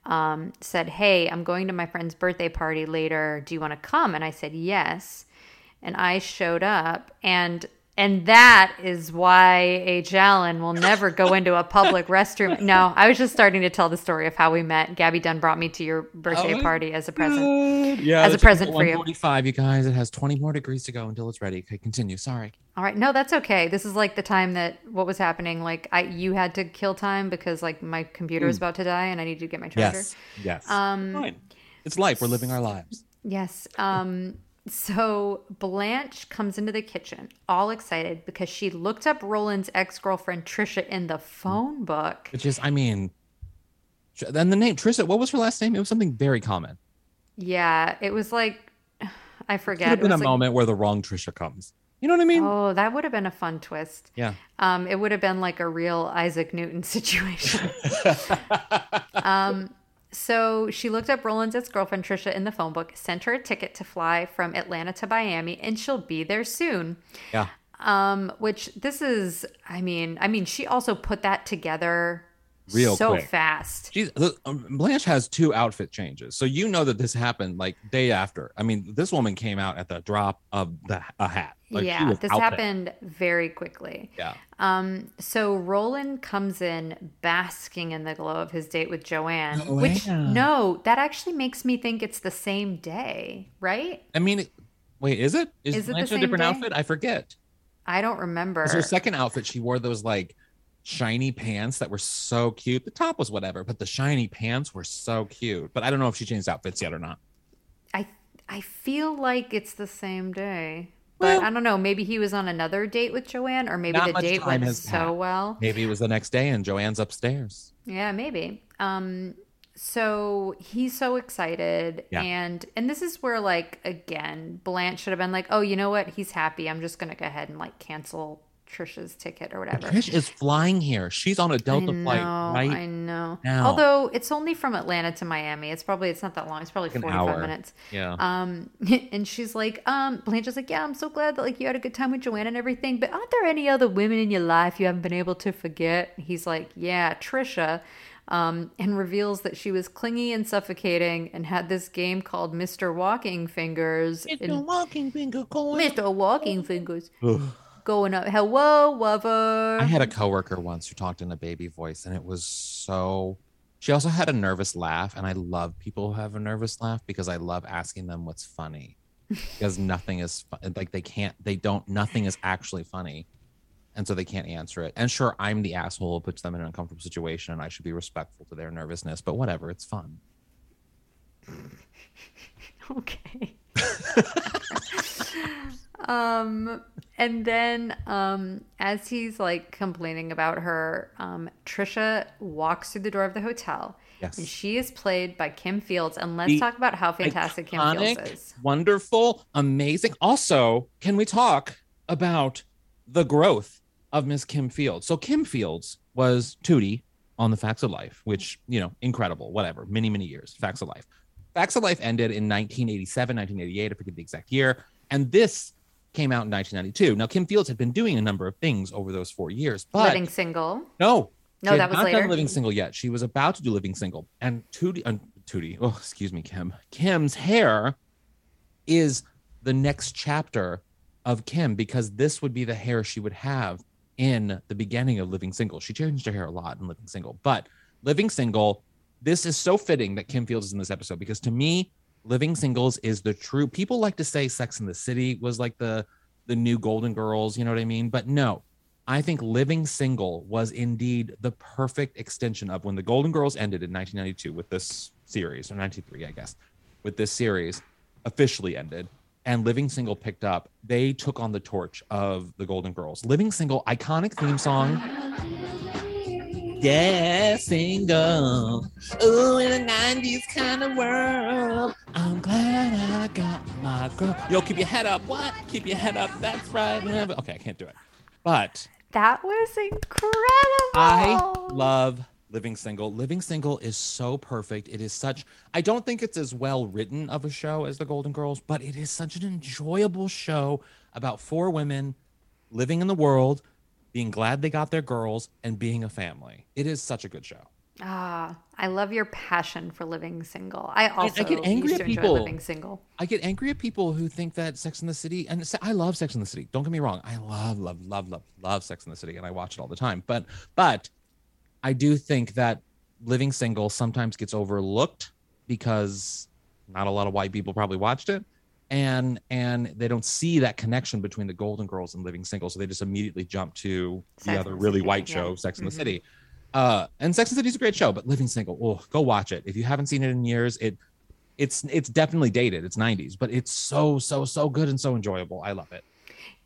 um, said, Hey, I'm going to my friend's birthday party later. Do you want to come? And I said, Yes. And I showed up, and and that is why H. Allen will never go into a public restroom. No, I was just starting to tell the story of how we met. Gabby Dunn brought me to your birthday Oh, party as a present. Yeah, As a present for you. 145, you guys. It has 20 more degrees to go until it's ready. Okay, continue. Sorry. All right, no, that's okay. This is like the time that what was happening. Like I, you had to kill time because like my computer was about to die and I needed to get my charger. Yes. Yes. Um, Fine. It's life. We're living our lives. Yes. Um, so Blanche comes into the kitchen all excited because she looked up Roland's ex girlfriend Trisha in the phone book. Which is, I mean, then the name Trisha. What was her last name? It was something very common. Yeah, it was like I forget. Could forget. have It been a like, moment where the wrong Trisha comes. You know what I mean? oh, that would have been a fun twist. Yeah. Um, it would have been like a real Isaac Newton situation. (laughs) um, so she looked up Roland's ex girlfriend Trisha in the phone book, sent her a ticket to fly from Atlanta to Miami, and she'll be there soon. Yeah. Um, which this is, I mean, I mean, she also put that together Real so quick. fast. She's, um, Blanche has two outfit changes, so you know that this happened like day after. I mean, this woman came out at the drop of the a hat. Like, yeah, this there. happened very quickly. Yeah. Um, so Roland comes in basking in the glow of his date with Joanne, which no, that actually makes me think it's the same day, right? I mean, wait, is it? Is, Is it the Blanche a different day? outfit? I forget. I don't remember. her second outfit, she wore those like shiny pants that were so cute. The top was whatever, but the shiny pants were so cute. But I don't know if she changed outfits yet or not. I I feel like it's the same day. But Well- I don't know. Maybe he was on another date with Joanne, or maybe the date went so passed. well. Maybe it was the next day and Joanne's upstairs. Yeah, maybe. Um, so he's so excited, Yeah. and and this is where like again, Blanche should have been like, oh, you know what? He's happy. I'm just gonna go ahead and like cancel Trisha's ticket or whatever. Trish is flying here. She's on a Delta know, flight I know. now. Although it's only from Atlanta to Miami. It's probably it's not that long. It's probably an 45 hour. minutes. Yeah. Um (laughs) and she's like, um, Blanche is like, Yeah, I'm so glad that like you had a good time with Joanne and everything, but aren't there any other women in your life you haven't been able to forget? He's like, Yeah, Trisha. Um, and reveals that she was clingy and suffocating and had this game called Mr. Walking Fingers. and- walking finger going. Mr. Walking Fingers. Going up. Hello, lover. I had a coworker once who talked in a baby voice, and it was so. She also had a nervous laugh, and I love people who have a nervous laugh because I love asking them what's funny, because (laughs) nothing is fu- like they can't, they don't, nothing is actually funny, and so they can't answer it. And sure, I'm the asshole who puts them in an uncomfortable situation, and I should be respectful to their nervousness, but whatever, it's fun. (laughs) Okay. (laughs) um and then um as he's like complaining about her um Trisha walks through the door of the hotel Yes. and she is played by Kim Fields and let's The talk about how fantastic Kim Fields is. Wonderful, amazing. Also, can we talk about the growth of Miss Kim Fields? So Kim Fields was Tootie on the Facts of Life, which, you know, incredible, whatever, many, many years. Facts of Life. Facts of Life ended in 1987, 1988, I forget the exact year. And this came out in 1992. Now, Kim Fields had been doing a number of things over those four years, but Living single. no. No, that was not later. Done Living Single yet. She was about to do Living Single. And Tootie, uh, Tootie, oh, excuse me, Kim. Kim's hair is the next chapter of Kim because this would be the hair she would have in the beginning of Living Single. She changed her hair a lot in Living Single, but Living Single, this is so fitting that Kim Fields is in this episode because to me, Living Singles is the true. People like to say Sex in the City was like the the new Golden Girls, you know what I mean? But no, I think Living Single was indeed the perfect extension of when the Golden Girls ended in 1992 with this series, or 93, I guess, with this series officially ended, and Living Single picked up. They took on the torch of the Golden Girls. Living Single, iconic theme song. Yeah, single. Ooh, in a 90s kind of world. I'm glad I got my girl. Yo, keep your head up. What? Keep your head up. That's right. Okay, I can't do it. But That was incredible. I love Living Single. Living Single is so perfect. It is such, I don't think it's as well written of a show as The Golden Girls, but it is such an enjoyable show about four women living in the world, being glad they got their girls, and being a family. It is such a good show. Ah, I love your passion for living single. I also I get angry at people. living single. I get angry at people who think that Sex in the City, and I love Sex in the City. Don't get me wrong. I love, love, love, love, love Sex in the City, and I watch it all the time. But, but I do think that Living Single sometimes gets overlooked because not a lot of white people probably watched it, and and they don't see that connection between the Golden Girls and Living Single, so they just immediately jump to Sex the other the really City, white yeah. show, Sex in the Mhm. City. Uh, and Sex and the City is a great show, but Living Single, oh, go watch it if you haven't seen it in years. It it's it's definitely dated. It's 90s, but it's so so so good and so enjoyable. I love it.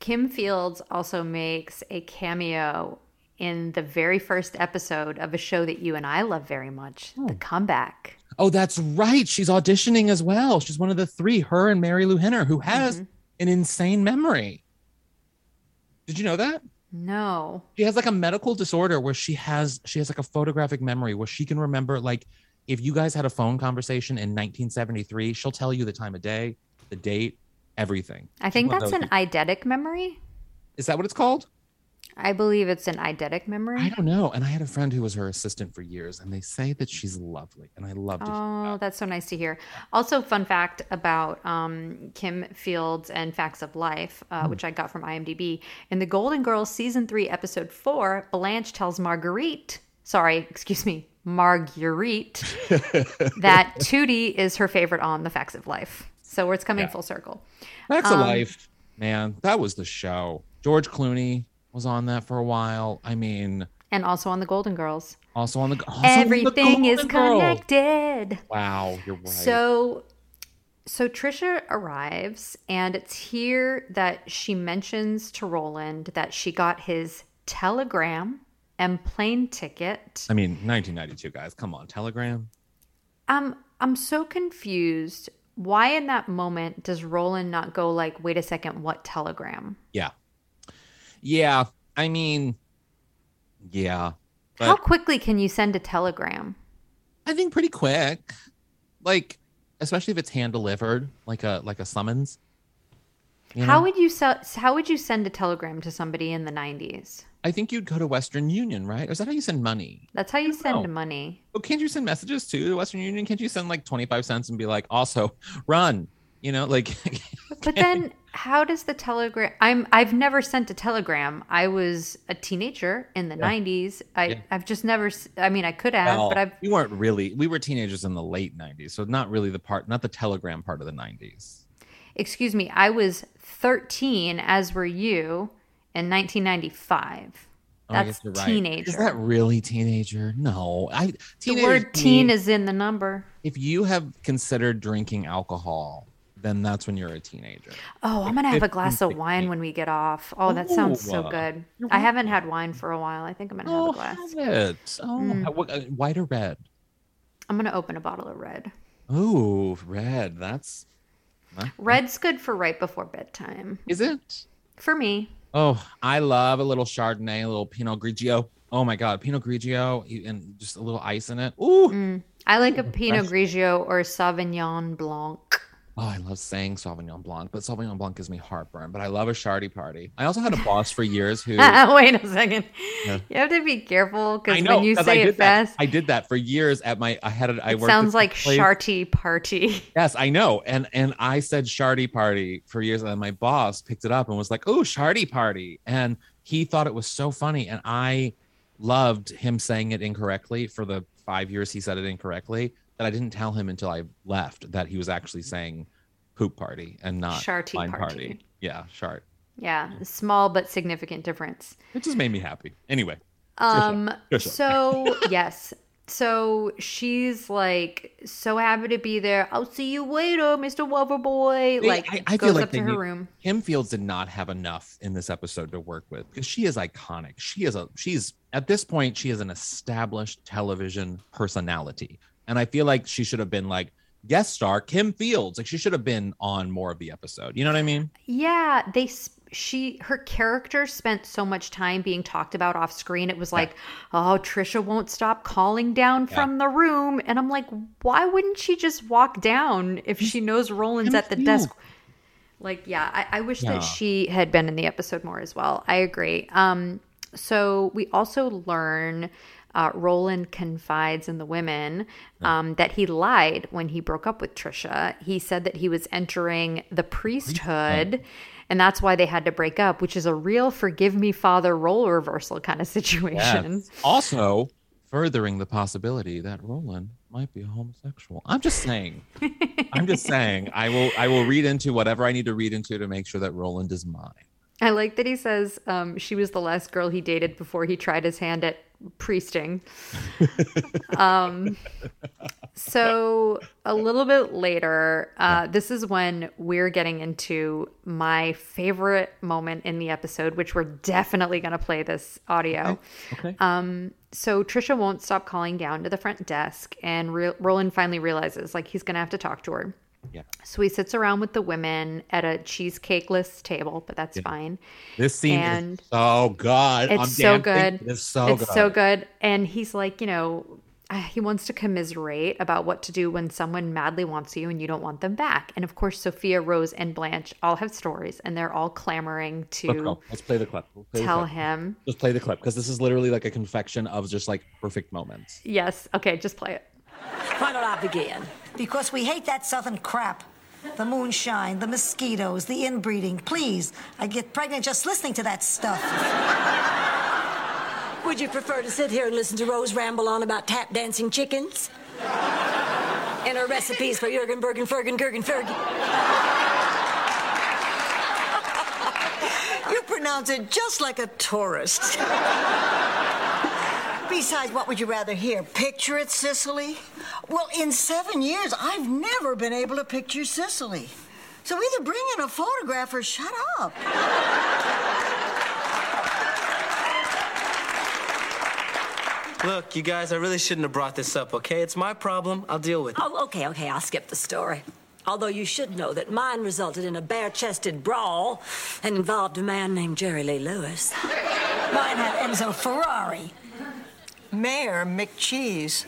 Kim Fields also makes a cameo in the very first episode of a show that you and I love very much, The oh. Comeback. Oh, that's right. She's auditioning as well. She's one of the three, her and Marilu Henner, who has mm-hmm. an insane memory. Did you know that? No. She has like a medical disorder where she has she has like a photographic memory where she can remember like if you guys had a phone conversation in 1973, she'll tell you the time of day, the date, everything. I think that's an eidetic memory. Is that what it's called? I believe it's an eidetic memory. I don't know. And I had a friend who was her assistant for years, and they say that she's lovely, and I love Oh, that's so nice to hear. Also, fun fact about um, Kim Fields and Facts of Life, uh, which I got from IMDb. In The Golden Girls season three, episode four, Blanche tells Marguerite, sorry, excuse me, Marguerite, (laughs) that Tootie is her favorite on The Facts of Life. So it's coming Yeah. full circle. Facts of Um, Life, man, that was the show. George Clooney was on that for a while. I mean, And also on The Golden Girls. also on the also on the Everything is Girls. connected. Wow, you're right. So so Trisha arrives and it's here that she mentions to Roland that she got his telegram and plane ticket. I mean, 1992, guys. Come on, Telegram. Um I'm so confused. Why in that moment does Roland not go like, "Wait a second, what telegram?" Yeah, yeah. I mean, yeah. But How quickly can you send a telegram? I think pretty quick, like especially if it's hand delivered, like a like a summons. You How know? would you se- how would you send a telegram to somebody in the 90s? I think you'd go to Western Union, right? Or is that how you send money? That's how you send know. money. Oh, can't you send messages too to Western Union? Can't you send like 25 cents and be like, also run? You know, like (laughs) But then how does the telegram I'm I've never sent a telegram. I was a teenager in the 90s. I Yeah. I've just never i mean I could have, well, but I've we weren't really we were teenagers in the late 90s, so not really the part, not the telegram part of the 90s. excuse me, I was 13 as were you in 1995. Oh, That's you're right. teenager. Is that really teenager? No, I. the word teen me- is in the number. If you have considered drinking alcohol, then that's when you're a teenager. Oh, I'm gonna have a glass of wine when we get off. Oh, that sounds so good. I haven't had wine for a while. I think I'm gonna have Oh, a glass. have it. Oh, Mm. uh, white or red? I'm gonna open a bottle of red. Oh, red. That's. huh? Red's good for right before bedtime. Is it? For me. Oh, I love a little Chardonnay, a little Pinot Grigio. Oh my God, Pinot Grigio and just a little ice in it. Ooh. Mm. I like a Pinot. Grigio or Sauvignon Blanc. Oh, I love saying Sauvignon Blanc, but Sauvignon Blanc gives me heartburn. But I love a Shardy party. I also had a boss for years who (laughs) Wait a second. Yeah. You have to be careful because when you say did it that. fast, I did that for years at my. I had it. I worked. sounds like place- sharty party. (laughs) Yes, I know. And and I said Shardy party for years, and my boss picked it up and was like, "Oh, Shardy party," and he thought it was so funny, and I loved him saying it incorrectly for the five years he said it incorrectly. That I didn't tell him until I left that he was actually saying poop party and not Sharty wine party. Yeah, shart. Yeah, small but significant difference. It just made me happy. Anyway, Um so yes. So she's like so happy to be there. I'll see you later, Mr. Loverboy. Like I, I goes feel like up to her room. Kim Fields did not have enough in this episode to work with because she is iconic. She is a she's at this point she is an established television personality, and I feel like she should have been like guest star Kim Fields. Like she should have been on more of the episode. You know what I mean? Yeah, they she her character spent so much time being talked about off screen. It was like, oh, Trisha won't stop calling down from the room, and I'm like, why wouldn't she just walk down if she knows Roland's at the Him desk? Like, yeah, I, I wish Yeah. that she had been in the episode more as well. I agree. Um, so we also learn uh, Roland confides in the women um, that he lied when he broke up with Trisha. He said that he was entering the priesthood. And that's why they had to break up, which is a real forgive me, father role reversal kind of situation. Yes. Also, furthering the possibility that Roland might be a homosexual. I'm just saying. (laughs) I'm just saying. I will. I will read into whatever I need to read into to make sure that Roland is mine. I like that he says um, she was the last girl he dated before he tried his hand at priesting. um, so a little bit later, uh, this is when we're getting into my favorite moment in the episode, which we're definitely going to play this audio. Okay. Um, so Trisha won't stop calling down to the front desk, and Re- Roland finally realizes like he's going to have to talk to her. Yeah. So he sits around with the women at a cheesecakeless table, but that's fine. This scene And is so good. It's I'm so good. It is so it's good. so good. And he's like, you know, uh, he wants to commiserate about what to do when someone madly wants you and you don't want them back. And of course, Sophia, Rose, and Blanche all have stories, and they're all clamoring to. Let's play the clip. Play the tell clip. him. Just play the clip because this is literally like a confection of just like perfect moments. Yes. Okay, just play it. Why don't I begin? Because we hate that southern crap. The moonshine, the mosquitoes, the inbreeding. Please, I get pregnant just listening to that stuff. Would you prefer to sit here and listen to Rose ramble on about tap dancing chickens? And her recipes for Jurgen, Bergen, Fergen, Gergen, Fergen. You pronounce it just like a tourist. Besides, what would you rather hear? Picture it, Sicily? Well, in seven years, I've never been able to picture Sicily. So either bring in a photograph or shut up. Look, you guys, I really shouldn't have brought this up, okay? It's my problem. I'll deal with it. Oh, okay, okay, I'll skip the story. Although you should know that mine resulted in a bare chested brawl and involved a man named Jerry Lee Lewis. Mine had Enzo Ferrari. Mayor McCheese.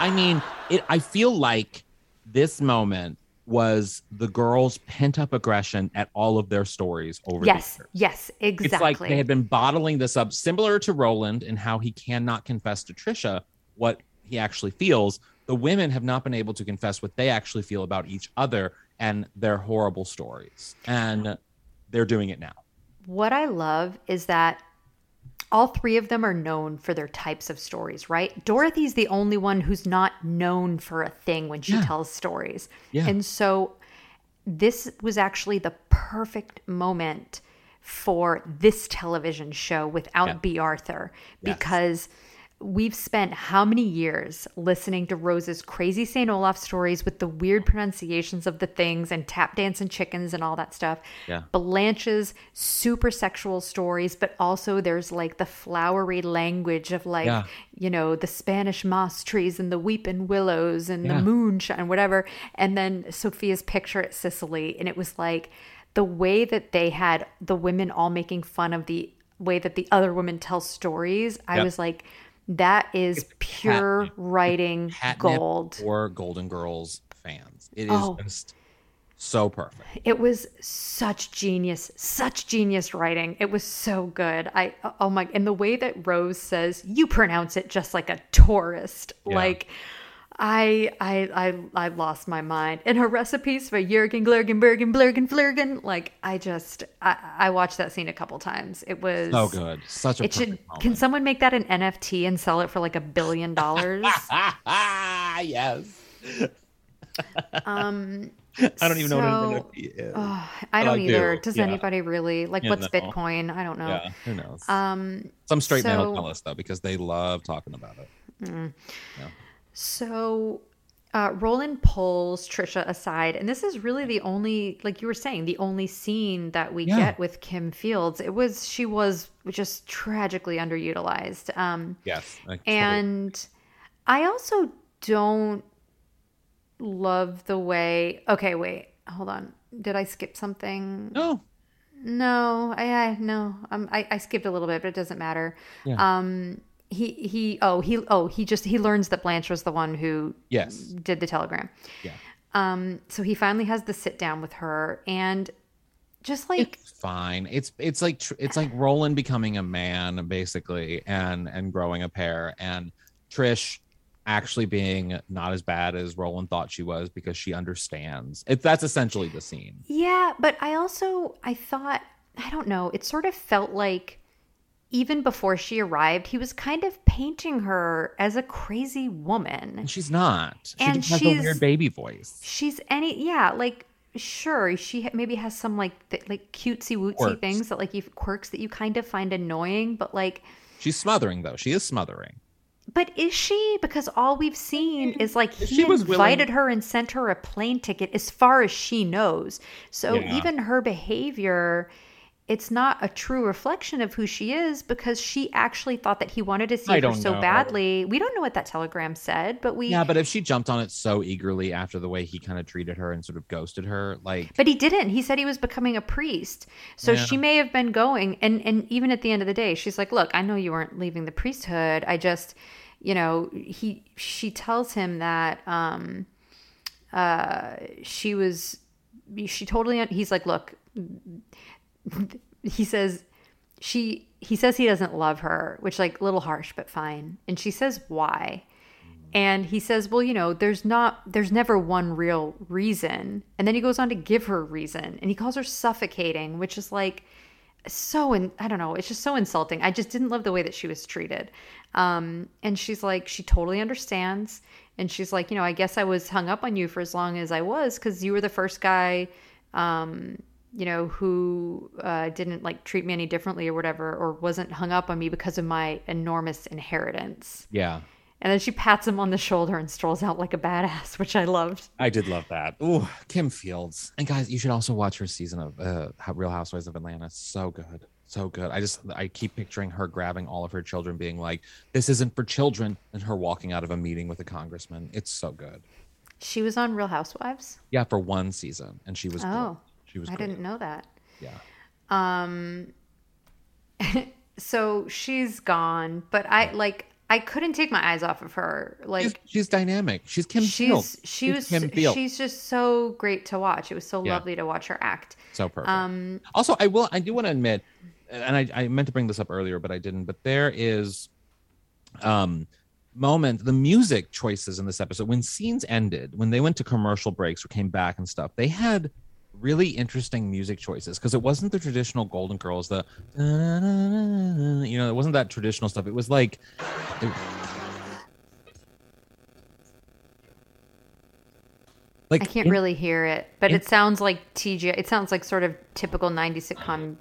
I mean, it. I feel like this moment was the girls' pent up aggression at all of their stories over Yes. the years. Yes. Exactly. It's like they had been bottling this up, similar to Roland and how he cannot confess to Trisha what he actually feels. The women have not been able to confess what they actually feel about each other and their horrible stories. And they're doing it now. what I love is that all three of them are known for their types of stories, right? Dorothy's the only one who's not known for a thing when she Yeah. tells stories. Yeah. And so this was actually the perfect moment for this television show without Yeah. Bea Arthur Yes. We've spent how many years listening to Rose's crazy St. Olaf stories with the weird pronunciations of the things and tap dance and chickens and all that stuff. Yeah. Blanche's super sexual stories, but also there's like the flowery language of like, Yeah. you know, the Spanish moss trees and the weeping willows and Yeah. the moonshine, whatever. And then Sophia's picture at Sicily. And it was like the way that they had the women all making fun of the way that the other women tell stories. I Yep. was like, that is pure catnip. writing Catnip gold. for Golden Girls fans. It is Oh. just so perfect. It was such genius, such genius writing. It was so good. I oh my and the way that Rose says you pronounce it just like a tourist. Yeah. Like I I I I lost my mind. And her recipes for Jurgen Glurgen Bergen Blurgen Flurgen, like I just I, I watched that scene a couple times. It was So good. Such a It should moment. can someone make that an NFT and sell it for like a billion dollars? ah, (laughs) yes. (laughs) um I don't even know what so- an NFT is. (sighs) I don't I either. do, Does yeah. anybody really like Yeah, what's. Bitcoin? I don't know. yeah, who knows? Um Some straight men will tell us though because they love talking about it. So uh, Roland pulls Trisha aside, and this is really the only, like you were saying, the only scene that we Yeah. get with Kim Fields. It was she was just tragically underutilized, um, Yes. I totally- and I also don't love the way. Okay, wait. hold on. Did I skip something? No. No, I, I no. Um, I, I skipped a little bit, but it doesn't matter. Yeah. Um, he he. Oh, he oh he just he learns that Blanche was the one who Yes. did the telegram. Yeah. Um, so he finally has the sit down with her, and just like It's fine. It's it's like tr- it's like Roland becoming a man basically, and and growing a pair, and Trish actually being not as bad as Roland thought she was because she understands. It that's essentially the scene. Yeah, but I also I thought I don't know, it sort of felt like even before she arrived, he was kind of painting her as a crazy woman. And she's not. She And just has a she's- weird baby voice. She's any yeah, like sure, she maybe has some like th- like cutesy wootsy Quirks. things that like you quirks that you kind of find annoying, but like She's smothering though. She is smothering. but is she? Because all we've seen is like he she was invited willing- her and sent her a plane ticket as far as she knows. So Yeah. even her behavior, it's not a true reflection of who she is because she actually thought that he wanted to see her so know. badly. We don't know what that telegram said, but we Yeah, but if she jumped on it so eagerly after the way he kind of treated her and sort of ghosted her, like But he didn't. He said he was becoming a priest. So Yeah. she may have been going and and even at the end of the day, she's like, "Look, I know you weren't leaving the priesthood. I just, you know, he she tells him that um uh she was she totally he's like, "Look, (laughs) he says she he says he doesn't love her, which like a little harsh but fine. And she says why? And he says, "Well, you know, there's not there's never one real reason." And then he goes on to give her reason, and he calls her suffocating, which is like so in, I don't know, it's just so insulting. I just didn't love the way that she was treated. Um and she's like she totally understands and she's like, "You know, I guess I was hung up on you for as long as I was cuz you were the first guy um you know who uh, didn't like treat me any differently or whatever or wasn't hung up on me because of my enormous inheritance yeah. and then she pats him on the shoulder and strolls out like a badass, which I loved. I did love that. Ooh, Kim Fields. And guys, you should also watch her season of uh, Real Housewives of Atlanta. So good. So good. I just I keep picturing her grabbing all of her children being like, "This isn't for children," and her walking out of a meeting with a congressman. It's so good. She was on Real Housewives. Yeah, for one season and she was Oh. She was I great. didn't know that. Yeah. Um, (laughs) so she's gone, but I like I couldn't take my eyes off of her. Like she's dynamic. She's Kim she's Fields. she She's was Kim Fields. she's just so great to watch. It was so Yeah. lovely to watch her act. So perfect. Um, also, I will. I do want to admit, and I, I meant to bring this up earlier, but I didn't. But there is, um, moment the music choices in this episode when scenes ended, when they went to commercial breaks or came back and stuff. They had really interesting music choices because it wasn't the traditional Golden Girls. The you know, it wasn't that traditional stuff. It was like. it- like I can't in- really hear it, but in- it sounds like TJ. It sounds like sort of typical '90s sitcom.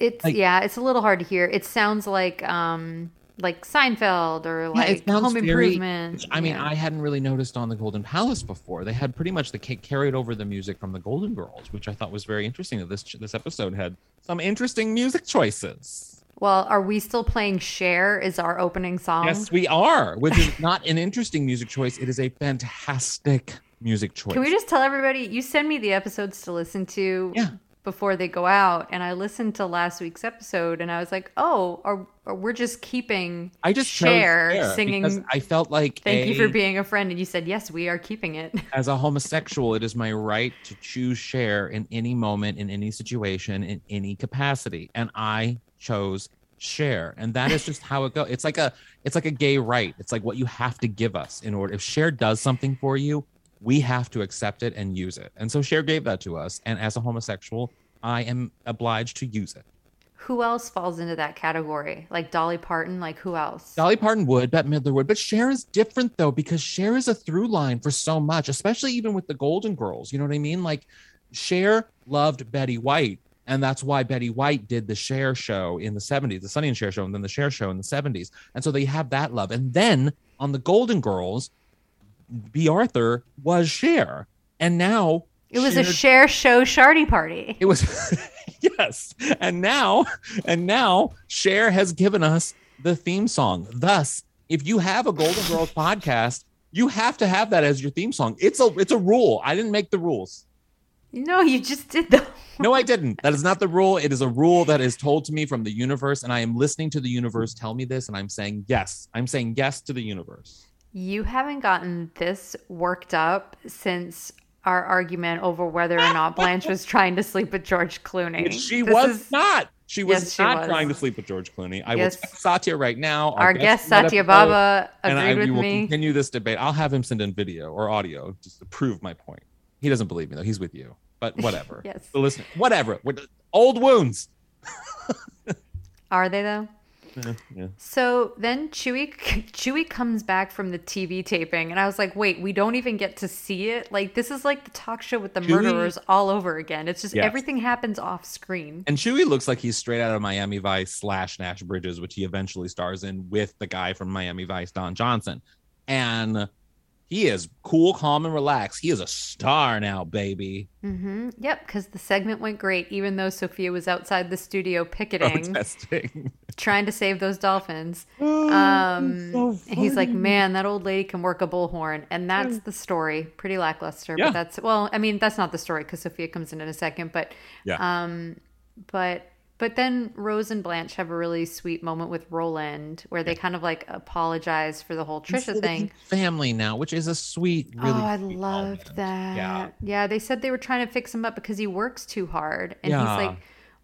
It's Like- yeah, it's a little hard to hear. It sounds like um like Seinfeld or like sounds Home very- Improvement. I mean, yeah. I hadn't really noticed on the Golden Palace before. They had pretty much the ca- carried over the music from the Golden Girls, which I thought was very interesting. That this this episode had some interesting music choices. well, are we still playing "Cher" is our opening song? Yes, we are, which is not an interesting music choice. It is a fantastic music choice. Can we just tell everybody you send me the episodes to listen to Yeah. Before they go out, and I listened to last week's episode, and I was like, oh, we're just keeping I just Cher singing. I felt like Thank you for being a friend, and you said yes, we are keeping it. (laughs) as a homosexual, it is my right to choose Cher in any moment, in any situation, in any capacity. And I chose Cher. And that is just how it goes. It's like a it's like a gay right. It's like what you have to give us in order if Cher does something for you, we have to accept it and use it. And so Cher gave that to us. And as a homosexual, I am obliged to use it. who else falls into that category? Like Dolly Parton? Like who else? Dolly Parton would, Bette Midler would, but Cher is different though because Cher is a through line for so much, especially even with the Golden Girls. You know what I mean? Like Cher loved Betty White, and that's why Betty White did the Cher show in the 70s, the Sonny and Cher show, and then the Cher show in the 70s. And so they have that love. And then on the Golden Girls, Bea Arthur was Cher. And now it was a Cher- share show shardy party. it was (laughs) yes. And now, and now Cher has given us the theme song. Thus, if you have a Golden Girls podcast, You have to have that as your theme song. It's a it's a rule. I didn't make the rules. No, you just did the. No, I (laughs) didn't. That is not the rule. It is a rule that is told to me from the universe, and I am listening to the universe tell me this, and I'm saying yes. I'm saying yes to the universe. You haven't gotten this worked up since our argument over whether or not Blanche was (laughs) trying to sleep with George Clooney. She This was is- not. She was Yes, she not was. trying to sleep with George Clooney. I Yes. will text Satya right now. Our guest from Satya Baba and I, agreed we will me. continue this debate. I'll have him send in video or audio just to prove my point. He doesn't believe me though. He's with you, but whatever. (laughs) Yes. The listener, whatever. We're- Old wounds. (laughs) Are they though? Yeah, yeah. So then Chuy (laughs) Chuy comes back from the TV taping, and I was like, "Wait, we don't even get to see it. Like this is like the talk show with the Chuy- murderers all over again. It's just everything happens off screen." And Chuy looks like he's straight out of Miami Vice slash Nash Bridges, which he eventually stars in with the guy from Miami Vice, Don Johnson. And he is cool, calm, and relaxed. He is a star now, baby. Mm-hmm. Yep, because the segment went great, even though Sophia was outside the studio (laughs) picketing, Protesting. Trying to save those dolphins. Um, and he's like, "Man, that old lady can work a bullhorn," and that's the story. Pretty lackluster, Yeah. but that's well. I mean, that's not the story because Sophia comes in in a second, but Yeah. um, but but then Rose and Blanche have a really sweet moment with Roland where they kind of like apologize for the whole Trisha living thing. Family now, which is a sweet, really. oh, I sweet loved moment. that. Yeah. Yeah, they said they were trying to fix him up because he works too hard. And Yeah. he's like,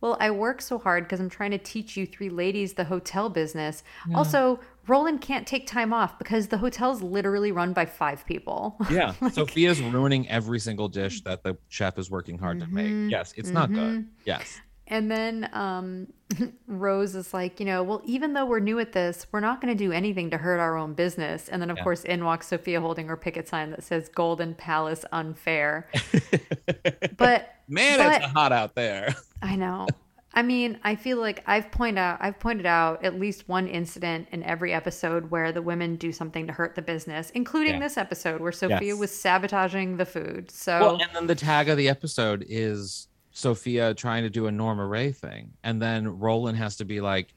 Well, I work so hard because I'm trying to teach you three ladies the hotel business. Also, Roland can't take time off because the hotel's literally run by five people. (laughs) Yeah. Sophia's ruining every single dish that the chef is working hard to Mm-hmm. make. Yes, it's not good. Yes. And then um, (laughs) Rose is like, you know, well, even though we're new at this, we're not going to do anything to hurt our own business. And then, of Yeah. course, in walks Sophia holding her picket sign that says Golden Palace Unfair. (laughs) but Man, but, it's hot out there. (laughs) I know. I mean, I feel like I've point out I've pointed out at least one incident in every episode where the women do something to hurt the business, including Yeah. this episode where Sophia Yes. was sabotaging the food. So Well, and then the tag of the episode is Sophia trying to do a Norma Rae thing. And then Roland has to be like,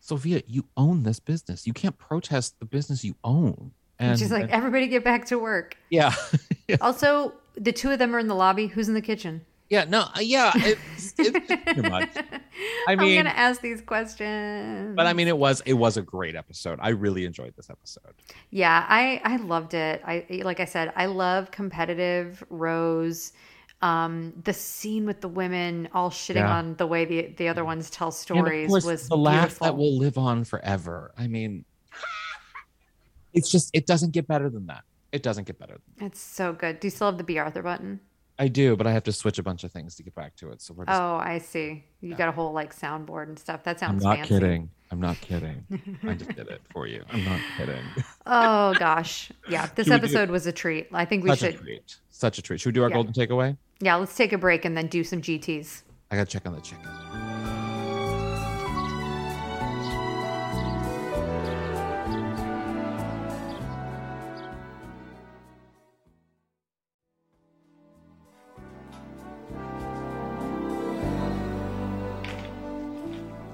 Sophia, you own this business. You can't protest the business you own. And she's like, everybody get back to work. (laughs) yeah. Also, the two of them are in the lobby. Who's in the kitchen? yeah, no, uh, yeah, it's, it's too much. (laughs) I I'm gonna ask these questions. but I mean, it was it was a great episode. I really enjoyed this episode. yeah, I I loved it. I like I said, I love competitive Rose. Um, the scene with the women all shitting Yeah. on the way the the other ones tell stories was the laugh beautiful. that will live on forever. I mean, it's just it doesn't get better than that. It doesn't get better. It's so good. Do you still have the Bea Arthur button? I do, but I have to switch a bunch of things to get back to it. So we're just Oh, I see. You got a whole like soundboard and stuff. That I'm sounds not fancy. kidding. I'm not kidding. I just did it for you. I'm not kidding. (laughs) Oh gosh, yeah. This we do- episode was a treat. I think we Such should. a treat. Such a treat. Should we do our Yeah. golden takeaway? Yeah, let's take a break and then do some GTS. I gotta check on the chicken.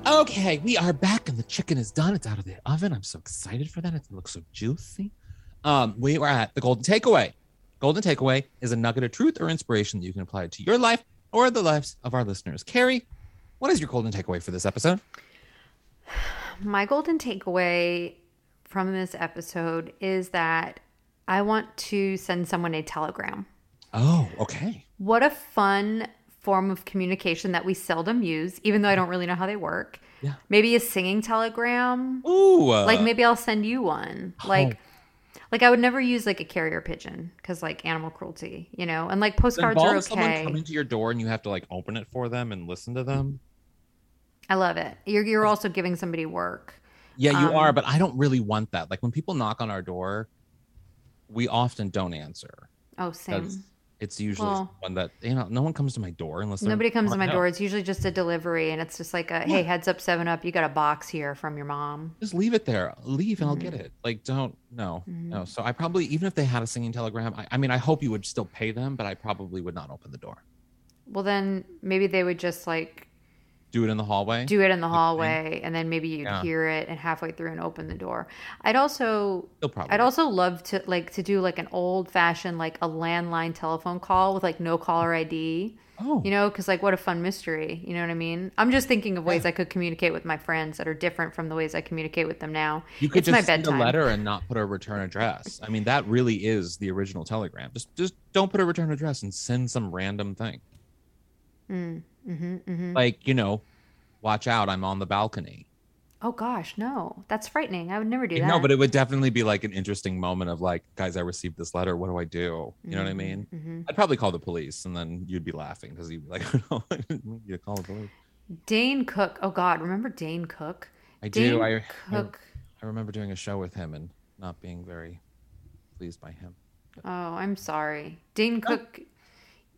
Okay, we are back and the chicken is done. It's out of the oven. I'm so excited for that. It looks so juicy. Um, we were at the golden takeaway. Golden takeaway is a nugget of truth or inspiration that you can apply to your life or the lives of our listeners. Carrie, what is your golden takeaway for this episode? (sighs) My golden takeaway from this episode is that I want to send someone a telegram. Oh, okay. What a fun form of communication that we seldom use, even though I don't really know how they work. Yeah. Maybe a singing telegram. Ooh, uh, like maybe I'll send you one. Like like I would never use like a carrier pigeon because like animal cruelty, you know. And like postcards are involves someone okay. coming to your door and you have to like open it for them and listen to them. I love it. You're you're also giving somebody work. Yeah, you Um, are, but I don't really want that. Like when people knock on our door, we often don't answer. Oh, same. It's usually Well- one that you know no one comes to my door unless Nobody comes to my door. It's usually just a delivery, and it's just like a hey, heads up, Seven Up. You got a box here from your mom. Just leave it there. Leave and I'll Mm-hmm. get it. Like don't no no. So I probably even if they had a singing telegram, I, I mean I hope you would still pay them, but I probably would not open the door. Well, then maybe they would just like do it in the hallway. do it in the hallway and then maybe you'd Yeah. hear it and halfway through and open the door i'd also probably. i'd also love to like to do like an old fashioned like a landline telephone call with like no caller id Oh. you know because like what a fun mystery you know what i mean i'm just thinking of ways i could communicate with my friends that are different from the ways i communicate with them now You could it's my just send a letter and not put a return address. I mean, that really is the original telegram. Just just don't put a return address and send some random thing. mm, hmm hmm Like, you know, watch out, I'm on the balcony. oh gosh no that's frightening i would never do that No, but it would definitely be like an interesting moment of like, guys, I received this letter. What do I do? You know what I mean? Mhm. I'd probably call the police and then you'd be laughing because you'd be like, no, I mean you to call the police. dane cook oh god remember dane cook I dane do. I, I, cook I remember doing a show with him and not being very pleased by him. Oh, I'm sorry. Dane Cook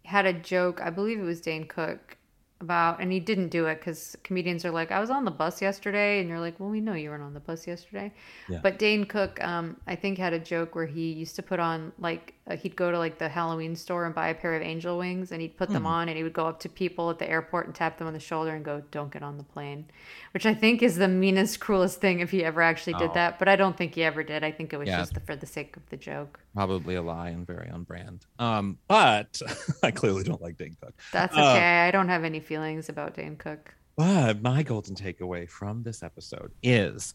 had a joke. I believe it was Dane Cook about, and he didn't do it because comedians are like, I was on the bus yesterday, and you're like, well, we know you weren't on the bus yesterday. Yeah. But Dane Cook, um, I think, had a joke where he used to put on like uh, he'd go to like the Halloween store and buy a pair of angel wings, and he'd put them Hmm. on, and he would go up to people at the airport and tap them on the shoulder and go, "Don't get on the plane," which I think is the meanest, cruelest thing if he ever actually did Oh. that. But I don't think he ever did. I think it was Yeah. just the, for the sake of the joke. Probably a lie and very on brand. Um, but (laughs) I clearly don't like Dane Cook. That's Uh, okay. I don't have any feelings about Dane Cook. But my golden takeaway from this episode is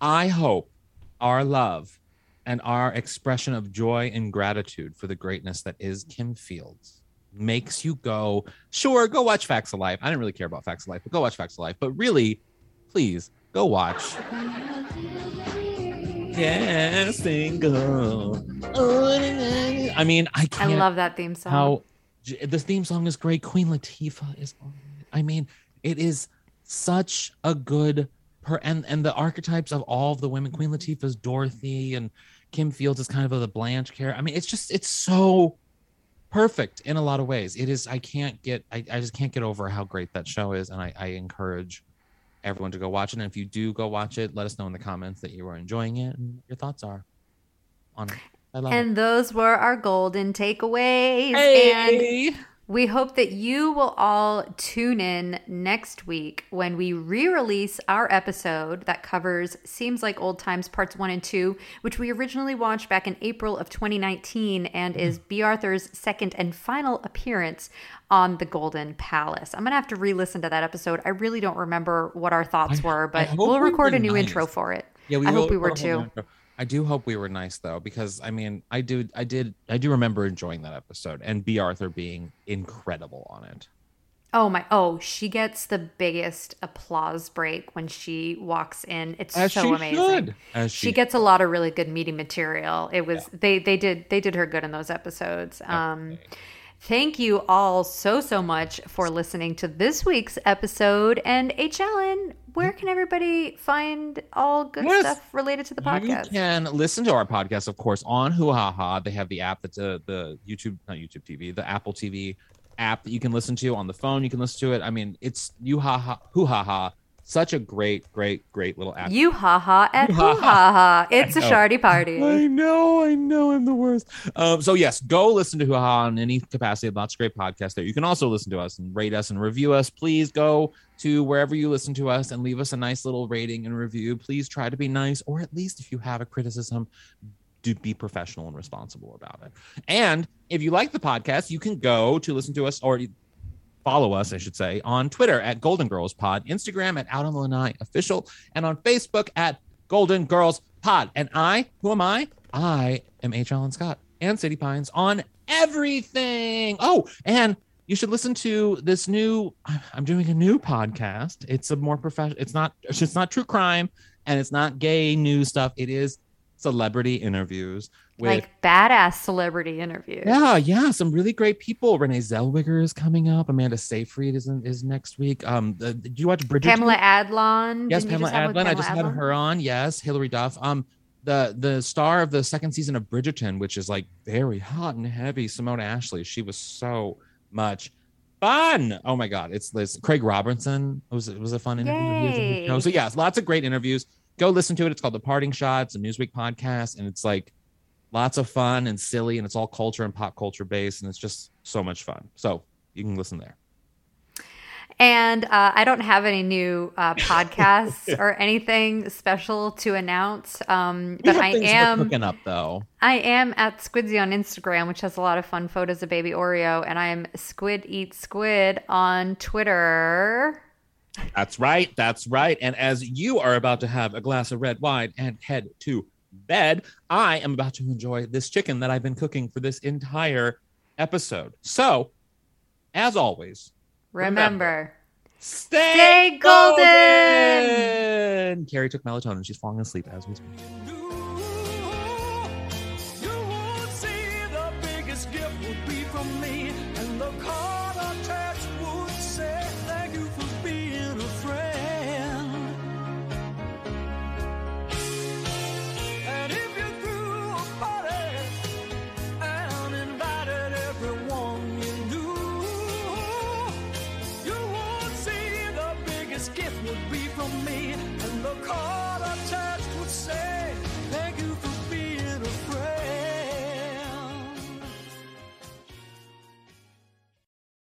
I hope our love and our expression of joy and gratitude for the greatness that is Kim Fields makes you go, sure, go watch Facts of Life. I didn't really care about Facts of Life, but go watch Facts of Life. But really, please go watch. Yeah, single. I mean, I I can't I love that theme song. how this theme song is great. Queen Latifah is. I mean, it is such a good per and and the archetypes of all of the women. Queen Latifah's Dorothy and Kim Fields is kind of the Blanche character. I mean, it's just it's so perfect in a lot of ways. It is. I can't get. I, I just can't get over how great that show is, and I, I encourage everyone to go watch it. And if you do go watch it, let us know in the comments that you are enjoying it and your thoughts are on it. I love it. and those were our golden takeaways. Hey! And we hope that you will all tune in next week when we re release our episode that covers Seems Like Old Times Parts 1 and 2, which we originally watched back in April of 2019 and mm-hmm. is Bea Arthur's second and final appearance on the Golden Palace. I'm going to have to re listen to that episode. I really don't remember what our thoughts I- were, but we'll record were a new nice. intro for it. Yeah, we I hope we were too. on. I do hope we were nice though, because I mean, I do, I did, I do remember enjoying that episode and Bea Arthur being incredible on it. Oh my! Oh, she gets the biggest applause break when she walks in. It's As so she amazing. she, she gets a lot of really good meaty material. It was they they did they did her good in those episodes. Um, thank you all so so much for listening to this week's episode. And H. Alan, where can everybody find all good Yes. stuff related to the podcast? You can listen to our podcast, of course, on Hoo Ha Ha. They have the app that's uh, the YouTube, not YouTube TV, the Apple TV app that you can listen to on the phone. You can listen to it. I mean, it's you ha ha Hoo Ha Ha. Such a great, great, great little app. You ha ha at You (laughs) ha ha. It's a shardy party. I know, I know, I'm the worst. Um, so yes, go listen to Hoo Ha Ha in any capacity. Lots of great podcasts there. You can also listen to us and rate us and review us. Please go to wherever you listen to us and leave us a nice little rating and review. Please try to be nice, or at least if you have a criticism, do be professional and responsible about it. And if you like the podcast, you can go to listen to us or follow us, I should say, on Twitter at Golden Girls Pod, Instagram at Out on the Lanai Official, and on Facebook at Golden Girls Pod. And I, who am I? I am H. Alan Scott and City Pines on everything. Oh, and you should listen to this new. I'm doing a new podcast. It's a more professional. It's not. It's not true crime, and it's not gay news stuff. It is celebrity interviews with like badass celebrity interviews. yeah, yeah, some really great people. Renee Zellweger is coming up. Amanda Seyfried is is next week. Um, the, did you watch Bridgerton? Pamela Adlon. Yes, Pamela just Adlon. I Pamela just had her on. Yes, Hilary Duff. Um, the the star of the second season of Bridgerton, which is like very hot and heavy. Simone Ashley. She was so much fun. Oh my god, it's this Craig Robinson. It was it was a fun interview. He was a good show. Yay. So yes, lots of great interviews. Go listen to it. It's called The Parting Shots, a Newsweek podcast, and it's like lots of fun and silly, and it's all culture and pop culture based, and it's just so much fun. So you can listen there. And uh, I don't have any new uh, podcasts (laughs) or anything special to announce. Um, but I am cooking up though. I am at Squidsy on Instagram, which has a lot of fun photos of baby Oreo, and I am Squid Eat Squid on Twitter. That's right. That's right. And as you are about to have a glass of red wine and head to bed, I am about to enjoy this chicken that I've been cooking for this entire episode. So, as always, Remember, stay, Stay golden! golden! Carrie took melatonin. She's falling asleep as we speak. You would